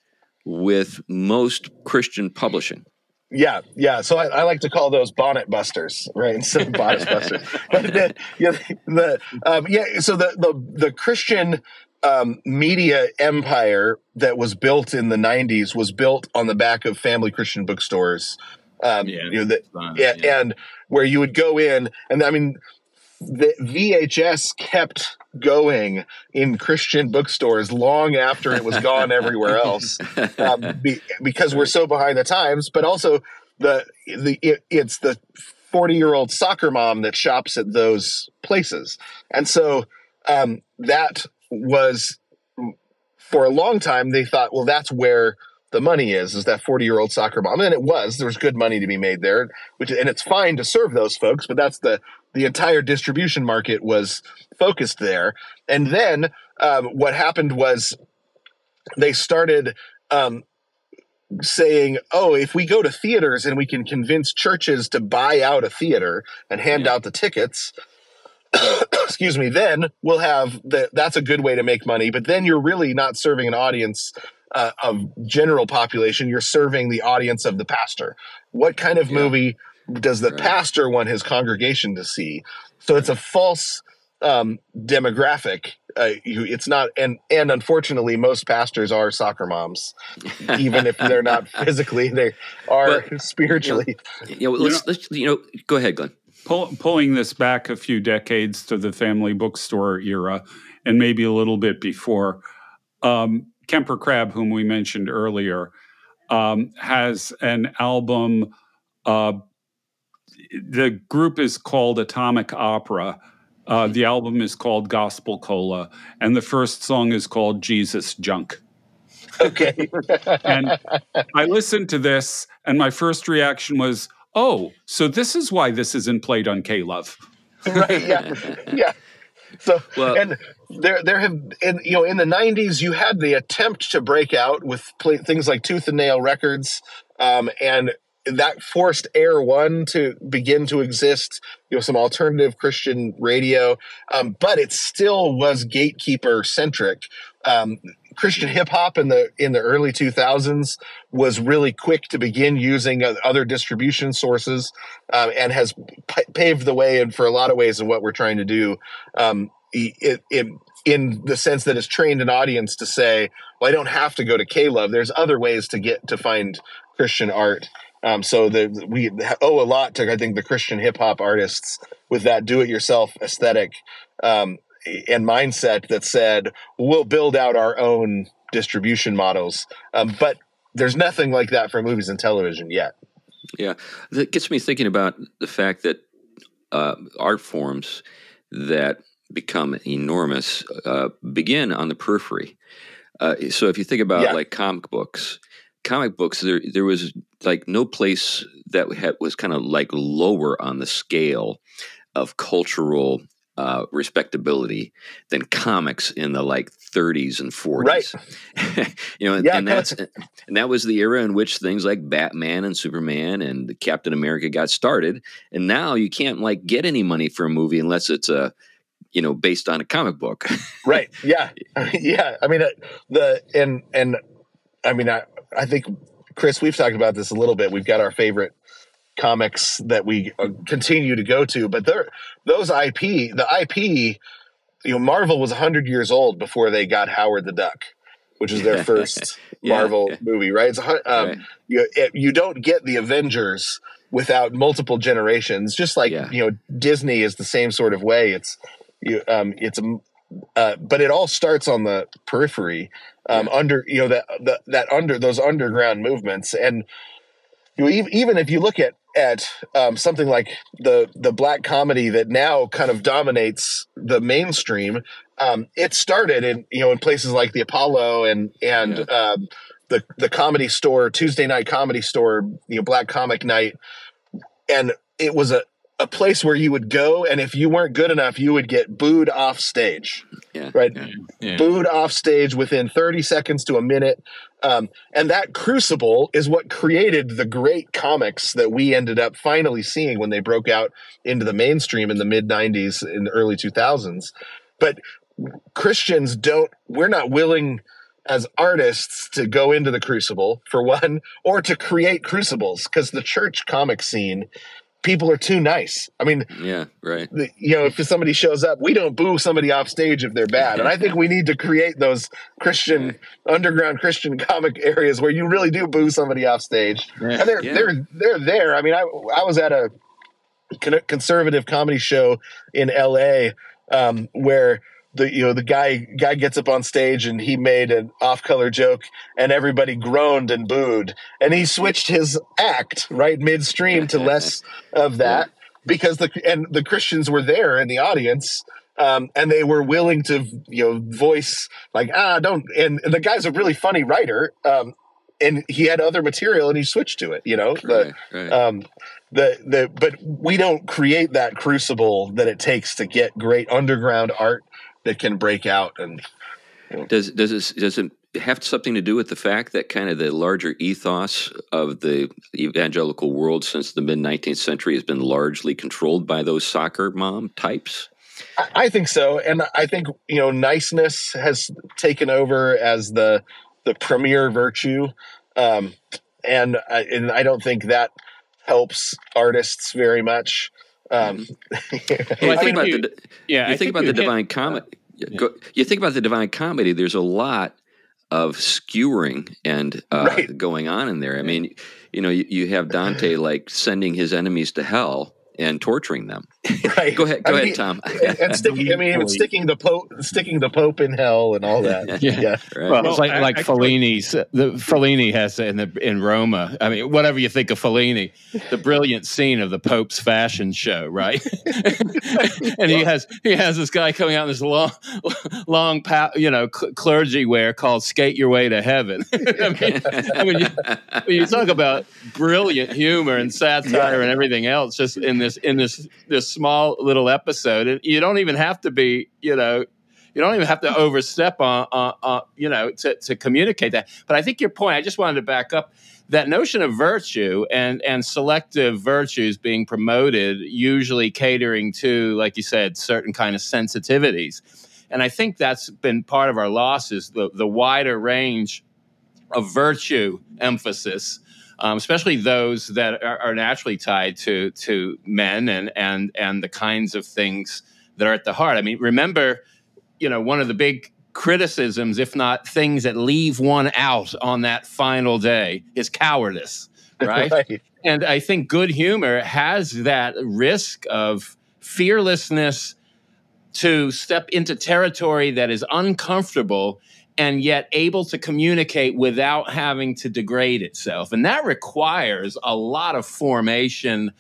with most Christian publishing. Yeah, yeah. So I, I like to call those bonnet busters, right? Instead of bodice busters. But the, yeah, the um, yeah. So the the the Christian um, media empire that was built in the '90s was built on the back of family Christian bookstores. Um, Yeah. you know, that Fun, yeah, yeah. and where you would go in, and I mean, the VHS kept going in Christian bookstores long after it was gone everywhere else, um, be, because we're so behind the times. But also, the the it, it's the forty year old soccer mom that shops at those places, and so um, that was for a long time they thought, well, that's where the money is is that 40 year old soccer mom and it was there was good money to be made there which and it's fine to serve those folks but that's the the entire distribution market was focused there and then um, what happened was they started um, saying oh if we go to theaters and we can convince churches to buy out a theater and hand Yeah. out the tickets excuse me then we'll have the that's a good way to make money but then you're really not serving an audience uh, of general population you're serving the audience of the pastor what kind of Yeah. movie does the Right. pastor want his congregation to see so it's a false um, demographic uh, it's not and and unfortunately most pastors are soccer moms even if they're not physically they are But, spiritually You know, let's, let's you know, go ahead, Glenn. Pull, pulling this back a few decades to the family bookstore era and maybe a little bit before, um, Kemper Crabb, whom we mentioned earlier, um, has an album. Uh, the group is called Atomic Opera. Uh, the album is called Gospel Cola, and the first song is called Jesus Junk. okay And I listened to this, and my first reaction was, "Oh, so this is why this isn't played on K Love." right yeah yeah so Well- and there there have in you know in the 90s you had the attempt to break out with play, things like tooth and nail records um, and that forced air one to begin to exist you know some alternative christian radio um, but it still was gatekeeper centric um, Christian hip hop in the in the early 2000s was really quick to begin using other distribution sources um, and has p- paved the way and for a lot of ways in what we're trying to do. Um, it, it, in the sense that it's trained an audience to say, well, I don't have to go to K-Love. There's other ways to get to find Christian art. Um, so the, we owe a lot to I think the Christian hip hop artists with that do-it-yourself aesthetic um, and mindset that said we'll build out our own distribution models. Um, but there's nothing like that for movies and television yet. Yeah, that gets me thinking about the fact that uh, art forms that become enormous uh, begin on the periphery. Uh, so if you think about yeah. like comic books, comic books there there was like no place that had, was kind of like lower on the scale of cultural uh, respectability than comics in the like 30s and 40s. Right. you know, and, yeah, and that's and that was the era in which things like Batman and Superman and Captain America got started. And now you can't like get any money for a movie unless it's a you know based on a comic book. right. Yeah. yeah. I mean uh, the and and I mean I I think Chris we've talked about this a little bit. We've got our favorite comics that we uh, continue to go to, but they're those IP, the IP, you know, Marvel was 100 years old before they got Howard the Duck, which is their first yeah, Marvel movie, right? It's, um, right. You, it, you don't get the Avengers without multiple generations, just like, yeah. you know, Disney is the same sort of way. It's, you, um, it's, uh, but it all starts on the periphery, um, under, you know, that, the, that under those underground movements. And, you know, even if you look at at um, something like the the black comedy that now kind of dominates the mainstream, um, it started in you know in places like the Apollo and and yeah. um, the the comedy store, Tuesday night comedy store, you know, Black Comic Night, and it was a a place where you would go and if you weren't good enough you would get booed off stage yeah, right yeah, yeah. booed off stage within 30 seconds to a minute um, and that crucible is what created the great comics that we ended up finally seeing when they broke out into the mainstream in the mid 90s and early 2000s. But Christians don't, we're not willing as artists to go into the crucible for one, or to create crucibles because the church comic scene people are too nice. I mean, yeah, right. The, you know, if somebody shows up, we don't boo somebody off stage if they're bad. And I think we need to create those Christian underground Christian comic areas where you really do boo somebody off stage. Yeah. And they're yeah. they're they're there. I mean, I I was at a conservative comedy show in L.A. Um, where the you know the guy guy gets up on stage and he made an off color joke and everybody groaned and booed. And he switched his act right midstream to less of that because the and the Christians were there in the audience um, and they were willing to you know voice like ah don't and, and the guy's a really funny writer um, and he had other material and he switched to it you know? The, right, right. Um, the the but we don't create that crucible that it takes to get great underground art that can break out and you know. does does it does it have something to do with the fact that kind of the larger ethos of the evangelical world since the mid 19th century has been largely controlled by those soccer mom types I think so, and I think you know niceness has taken over as the the premier virtue, um, and I, and I don't think that helps artists very much. Um, well, I think about you, the yeah, you think, think about the divine comedy. Yeah. You think about the divine comedy. There's a lot of skewering and uh, right. going on in there. I mean, you know, you, you have Dante like sending his enemies to hell and torturing them. Right. go ahead. Go I ahead, Tom. and sticking. I mean, even sticking the pope, sticking the pope in hell, and all that. yeah. yeah. Right. Well, it's like I, like I, Fellini's. The Fellini has in the in Roma. I mean, whatever you think of Fellini, the brilliant scene of the Pope's fashion show, right? and he has he has this guy coming out in this long, long, you know, clergy wear called "Skate Your Way to Heaven." I mean, I mean, you, you, talk about brilliant humor and satire yeah. and everything else, just in this in this this small little episode, and you don't even have to be, you know, you don't even have to overstep on, on, on you know, to, to communicate that. But I think your point. I just wanted to back up that notion of virtue and and selective virtues being promoted, usually catering to, like you said, certain kind of sensitivities. and I think that's been part of our loss is the the wider range of virtue emphasis. Um, especially those that are, are, naturally tied to to men and and and the kinds of things that are at the heart. I mean, remember, you know, one of the big criticisms, if not things that leave one out on that final day, is cowardice, right? right. And I think good humor has that risk of fearlessness to step into territory that is uncomfortable and yet able to communicate without having to degrade itself. And that requires a lot of formation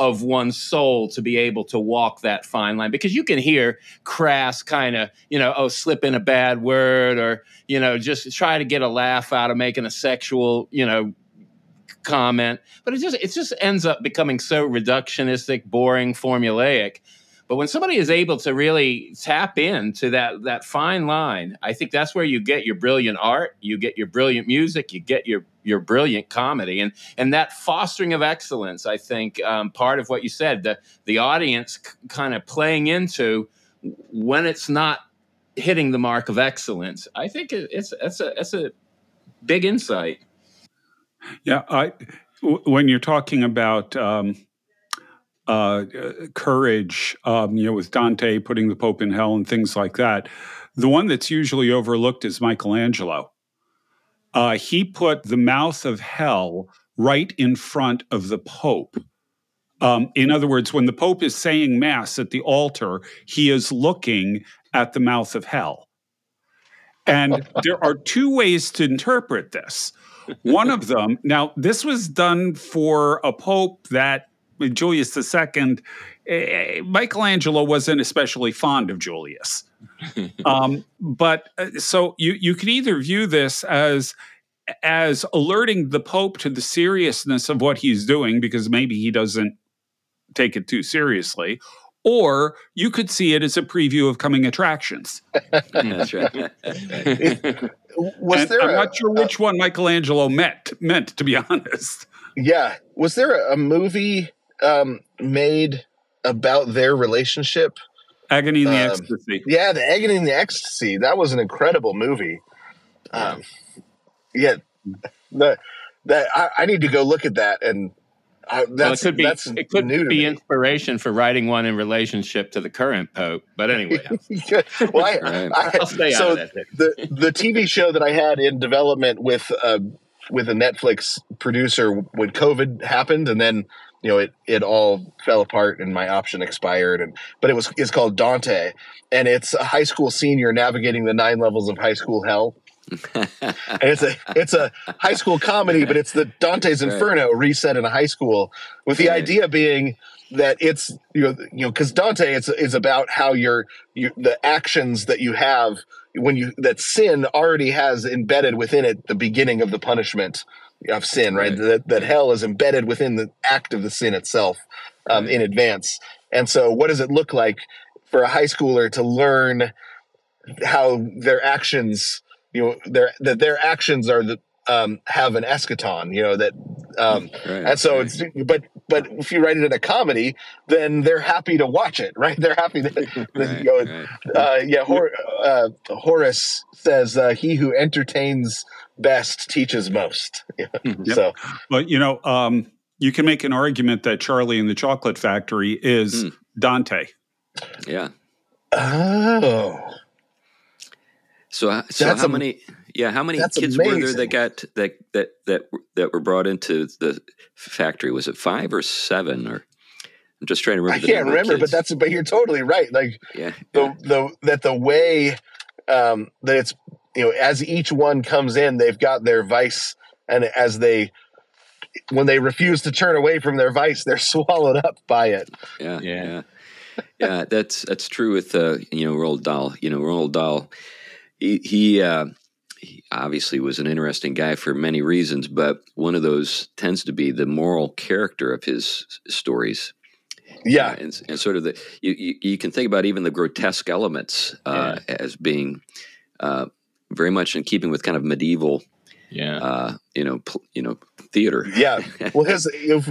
of one's soul to be able to walk that fine line because you can hear crass kind of you know oh slip in a bad word or you know just try to get a laugh out of making a sexual you know comment but it just it just ends up becoming so reductionistic boring formulaic but when somebody is able to really tap into that that fine line, I think that's where you get your brilliant art, you get your brilliant music, you get your your brilliant comedy, and and that fostering of excellence. I think um, part of what you said, the the audience c- kind of playing into when it's not hitting the mark of excellence. I think it's it's a it's a big insight. Yeah, I w- when you're talking about. Um, uh, courage, um, you know, with Dante putting the Pope in hell and things like that. The one that's usually overlooked is Michelangelo. Uh, he put the mouth of hell right in front of the Pope. Um, in other words, when the Pope is saying Mass at the altar, he is looking at the mouth of hell. And there are two ways to interpret this. One of them, now, this was done for a Pope that Julius II, eh, Michelangelo wasn't especially fond of Julius. um, but uh, so you you could either view this as as alerting the Pope to the seriousness of what he's doing because maybe he doesn't take it too seriously, or you could see it as a preview of coming attractions. That's right. was there? I'm a, not sure which one Michelangelo meant. Meant to be honest. Yeah, was there a movie um, made about their relationship. Agony in the um, Ecstasy. Yeah, the Agony and the Ecstasy. That was an incredible movie. Um, yeah, the that I, I, need to go look at that and. I, well, it could be it could be inspiration for writing one in relationship to the current pope. But anyway, well, I, right. I, will stay so out of that. the the TV show that I had in development with uh, with a Netflix producer when COVID happened, and then you know it it all fell apart and my option expired and but it was it's called Dante and it's a high school senior navigating the nine levels of high school hell. And it's a it's a high school comedy but it's the Dante's Inferno reset in a high school with the idea being that it's you know you know because Dante it's is about how your you the actions that you have when you that sin already has embedded within it the beginning of the punishment of sin, right? right? That, that hell is embedded within the act of the sin itself um, right. in advance. And so, what does it look like for a high schooler to learn how their actions, you know, their that their actions are the um, have an eschaton, you know that, um, right, and so right. it's but but if you write it in a comedy, then they're happy to watch it, right? They're happy to, right, you know, uh, yeah. Hor- uh, Horace says, uh, "He who entertains best teaches most." yep. So, but you know, um, you can make an argument that Charlie and the Chocolate Factory is mm. Dante. Yeah. Oh. So, so That's how a, many? Yeah, how many That's kids amazing. were there that got that that that that were brought into the factory? Was it five or seven? Or I'm just trying to remember. I can't remember, but that's but you're totally right. Like yeah, the the that the way um, that it's you know as each one comes in, they've got their vice, and as they when they refuse to turn away from their vice, they're swallowed up by it. Yeah, yeah, yeah. yeah that's that's true with uh, you know Roald Dahl. You know Roald Dahl. He, he uh, he obviously was an interesting guy for many reasons, but one of those tends to be the moral character of his stories. Yeah, uh, and, and, sort of the you, you, you, can think about even the grotesque elements uh, yeah. as being uh, very much in keeping with kind of medieval yeah, uh, you know, pl- you know, theater. Yeah, well, his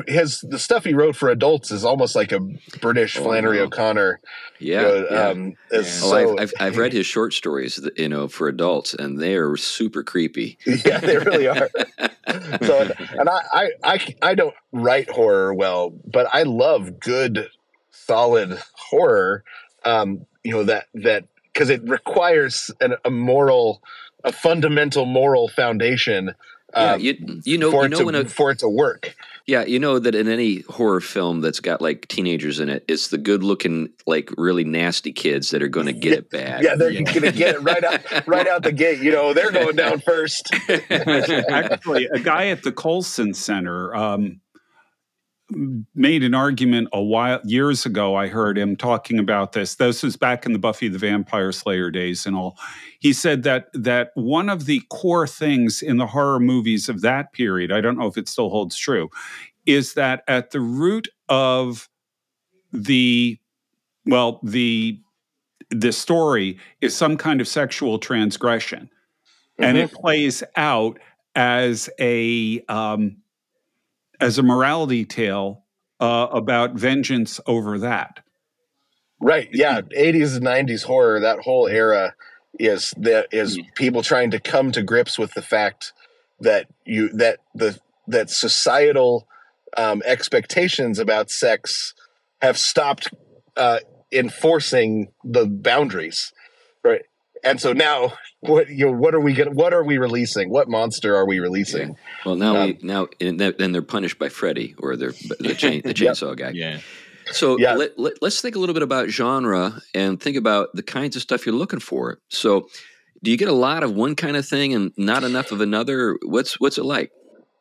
his the stuff he wrote for adults is almost like a British Oh, Flannery no. O'Connor. yeah, you know, yeah. Um, is Oh, so, I've, I've, I've read his short stories, that, you know, for adults, and they are super creepy. yeah, they really are. so, and I, I, I, I don't write horror well, but I love good, solid horror. Um, you know that that because it requires an, a moral, a fundamental moral foundation. Yeah, um, you you know for you it to when a for it to work. yeah you know that in any horror film that's got like teenagers in it, it's the good looking like really nasty kids that are going to get it bad. Yeah, they're Yeah. gonna get it right out, right out the gate. You know, they're going down first. Actually, a guy at the Colson Center um, made an argument a while years ago. I heard him talking about this. This was back in the Buffy the Vampire Slayer days and all. He said that that one of the core things in the horror movies of that period, I don't know if it still holds true, is that at the root of the well, the the story is some kind of sexual transgression and Mm-hmm. it plays out as a um, as a morality tale uh, about vengeance over that. Right. Yeah. 80s and 90s horror, that whole era is that is Mm. people trying to come to grips with the fact that you that the that societal um, expectations about sex have stopped uh, enforcing the boundaries. Right. And so now what you know, what are we gonna what are we releasing? What monster are we releasing? Well, now Um, we now and then then they're punished by Freddy or they're the chain the Yep. chainsaw guy. yeah. So Yeah. let, let, us think a little bit about genre and think about the kinds of stuff you're looking for. So, do you get a lot of one kind of thing and not enough of another? What's what's it like?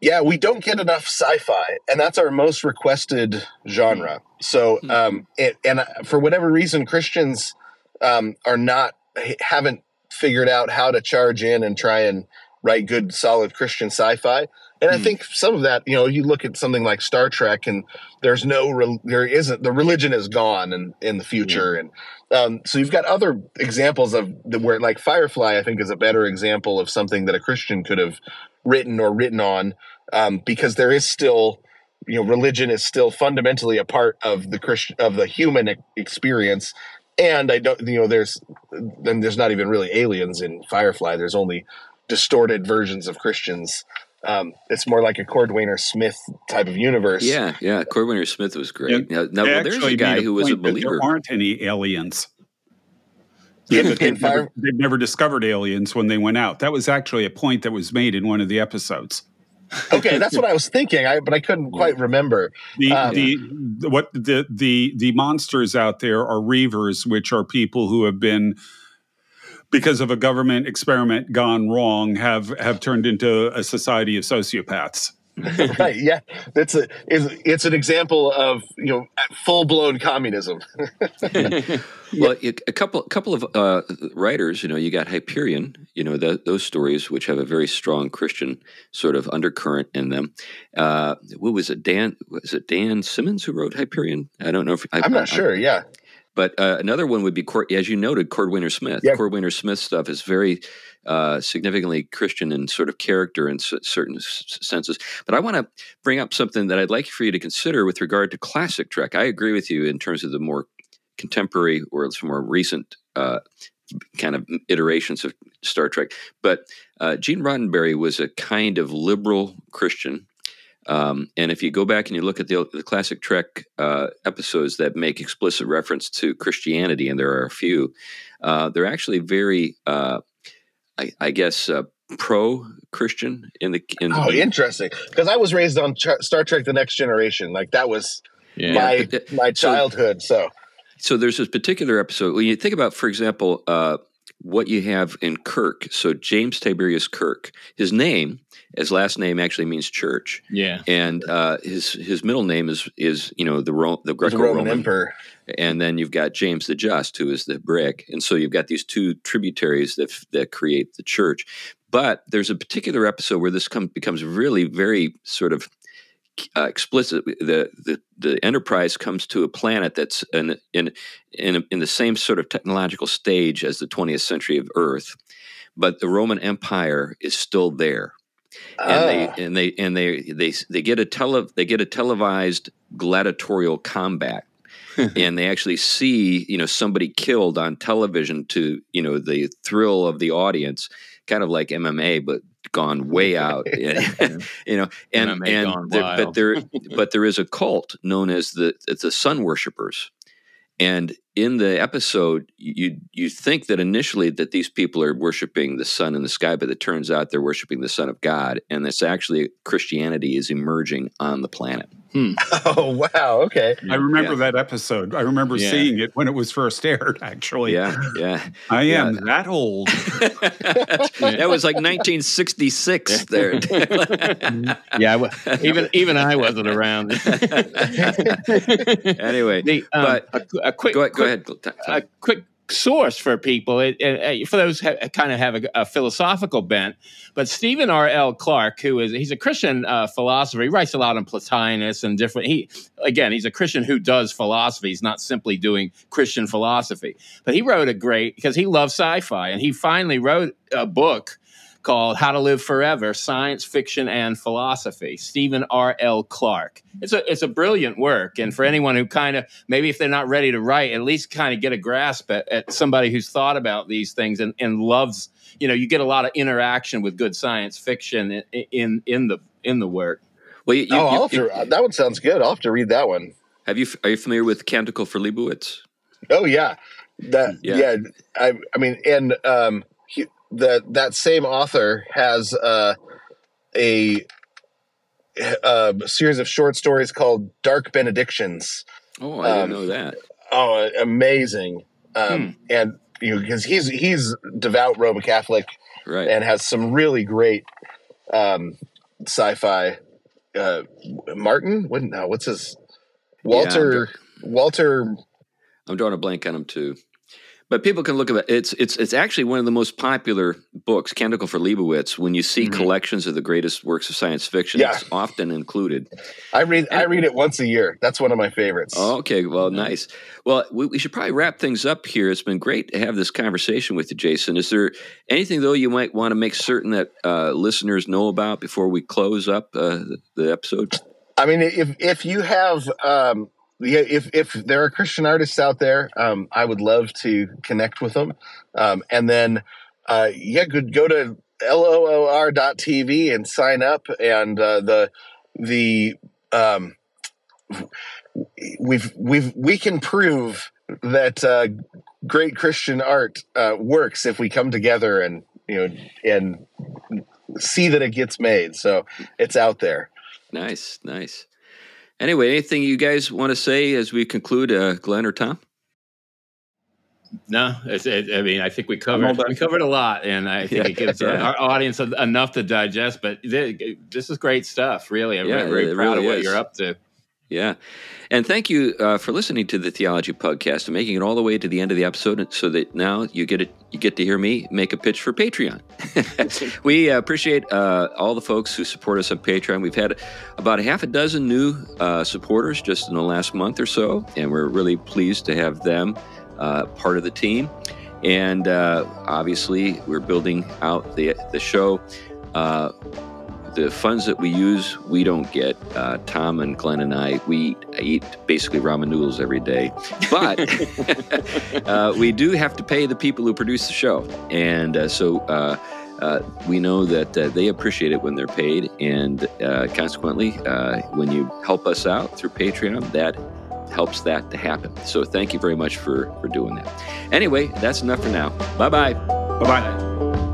Yeah, we don't get enough sci-fi, and that's our most requested genre. So, Hmm. um, it, and uh, for whatever reason, Christians um, are not haven't figured out how to charge in and try and write good, solid Christian sci-fi. And I Hmm. think some of that, you know, you look at something like Star Trek, and there's no, there isn't the religion is gone in in the future, and um, so you've got other examples of the, where, like Firefly, I think is a better example of something that a Christian could have written or written on, um, because there is still, you know, religion is still fundamentally a part of the Christian of the human experience. And I don't, you know, there's then there's not even really aliens in Firefly. There's only distorted versions of Christians. Um, it's more like a Cordwainer Smith type of universe. Yeah, yeah. Cordwainer Smith was great. Now, now well, there's actually a guy made who was a believer. There aren't any aliens. In- They've in never, they've never discovered aliens when they went out. That was actually a point that was made in one of the episodes. Okay, that's what I was thinking. I but I couldn't quite remember. The, Um, the the- what the the the monsters out there are reavers, which are people who have been because of a government experiment gone wrong have have turned into a society of sociopaths. right? Yeah, that's a is it's an example of you know full blown communism. Well, it- a couple couple of uh, writers, you know, you got Hyperion, you know, th those stories which have a very strong Christian sort of undercurrent in them. Uh, what was it? Dan was it Dan Simmons who wrote Hyperion? I don't know if I, I'm I- not sure. Yeah, But uh, another one would be, as you noted, Cordwainer Smith. Yeah. Cordwainer Smith stuff is very uh, significantly Christian in sort of character in s- certain s- senses. But I want to bring up something that I'd like for you to consider with regard to classic Trek. I agree with you in terms of the more contemporary or some more recent uh, kind of iterations of Star Trek. But uh, Gene Roddenberry was a kind of liberal Christian. Um, and if you go back and you look at the, the classic Trek uh, episodes that make explicit reference to Christianity, and there are a few, uh, they're actually very, uh, I, I guess, uh, pro-Christian in the in Oh, interesting. Because I was raised on Ch- Star Trek: The Next Generation. Like that was Yeah. my but, my so- childhood. So So there's this particular episode when you think about, for example, uh, what you have in Kirk. So James Tiberius Kirk, his name, his last name actually means church, yeah. and uh, his his middle name is is you know the Ro- the the Greco-Roman Emperor. and then you've got James the Just, who is the brick, and so you've got these two tributaries that that create the church. But there's a particular episode where this come, becomes really very sort of uh, explicit. The, the the Enterprise comes to a planet that's in in in, in the same sort of technological stage as the 20th century of Earth, but the Roman Empire is still there. and they ah. and they and they they they get a tele they get a televised gladiatorial combat and they actually see you know somebody killed on television to you know the thrill of the audience kind of like MMA but gone way out you know and MMA and there, but there but there is a cult known as the the sun worshippers and in the episode, you you think that initially that these people are worshiping the sun in the sky, but it turns out they're worshiping the Son of God, and that's actually Christianity is emerging on the planet. Hmm. Oh wow! Okay, I remember yeah. that episode. I remember yeah. seeing it when it was first aired. Actually, yeah, yeah. I am yeah. that old. that was like 1966. There. yeah, even even I wasn't around. anyway, the, um, but a, a quick, go, quick, go ahead. A quick source for people. It, it, for those who kind of have a, a, philosophical bent, but Stephen R. L. Clark, who is he's a Christian uh, philosopher, he writes a lot on Plotinus and different. He again, he's a Christian who does philosophy. He's not simply doing Christian philosophy, but he wrote a great because he loves sci-fi, and he finally wrote a book called How to Live Forever Science Fiction and Philosophy, Stephen R. L. Clark. It's a, it's a brilliant work. And for anyone who kind of, maybe if they're not ready to write, at least kind of get a grasp at, at somebody who's thought about these things and, and loves, you know, you get a lot of interaction with good science fiction in, in, in the, in the work. Well, you, you, oh, you, to, that one sounds good. I'll have to read that one. Have you, are you familiar with Canticle for Leibowitz? Oh yeah. That, yeah. yeah I, I mean, and, um, that that same author has uh, a, a, series of short stories called Dark Benedictions. Oh, I didn't um, know that. Oh, amazing! Um, hmm. And you know, because he's he's devout Roman Catholic, right, and has some really great um, sci-fi. Uh, Martin, what? No, what's his? Walter. Yeah, Walter. I'm drawing a blank on him too. But people can look at it. It's it's it's actually one of the most popular books, Canticle for Leibowitz. When you see mm-hmm. collections of the greatest works of science fiction, yeah. it's often included. I read and, I read it once a year. That's one of my favorites. Okay, well, nice. Well, we, we, should probably wrap things up here. It's been great to have this conversation with you, Jason. Is there anything though you might want to make certain that uh, listeners know about before we close up uh, the, the, episode? I mean, if if you have um, yeah, if if there are Christian artists out there, um, I would love to connect with them. Um, and then, uh, yeah, good. Go to loor.tv and sign up. And uh, the the um, we've we've we can prove that uh, great Christian art uh, works if we come together and you know and see that it gets made. So it's out there. Nice, nice. Anyway, anything you guys want to say as we conclude, uh, Glenn or Tom? No, it, I mean, I think we covered we covered a lot, and I think yeah, it gives yeah. our audience enough to digest. But this is great stuff, really. I'm yeah, very, very proud really of what is. you're up to. Yeah. And thank you uh, for listening to the Theology Pugcast and making it all the way to the end of the episode so that now you get it, you get to hear me make a pitch for Patreon. we uh, appreciate uh, all the folks who support us on Patreon. We've had about a half a dozen new uh, supporters just in the last month or so, and we're really pleased to have them uh, part of the team. And uh, obviously, we're building out the, the show the funds that we use, we don't get. Uh, Tom and Glenn and I, we eat basically ramen noodles every day. But uh, we do have to pay the people who produce the show. And uh, so uh, uh, we know that uh, they appreciate it when they're paid. And consequently, when you help us out through Patreon, that helps that to happen. So thank you very much for, for doing that. Anyway, that's enough for now. Bye bye. Bye bye.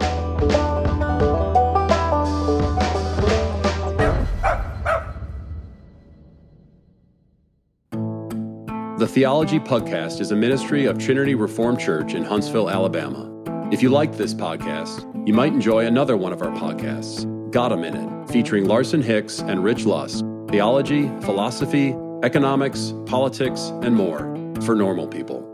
The Theology Pugcast is a ministry of Trinity Reformed Church in Huntsville, Alabama. If you liked this podcast, you might enjoy another one of our podcasts, Got a Minute, featuring Larson Hicks and Rich Lusk, theology, philosophy, economics, politics, and more for normal people.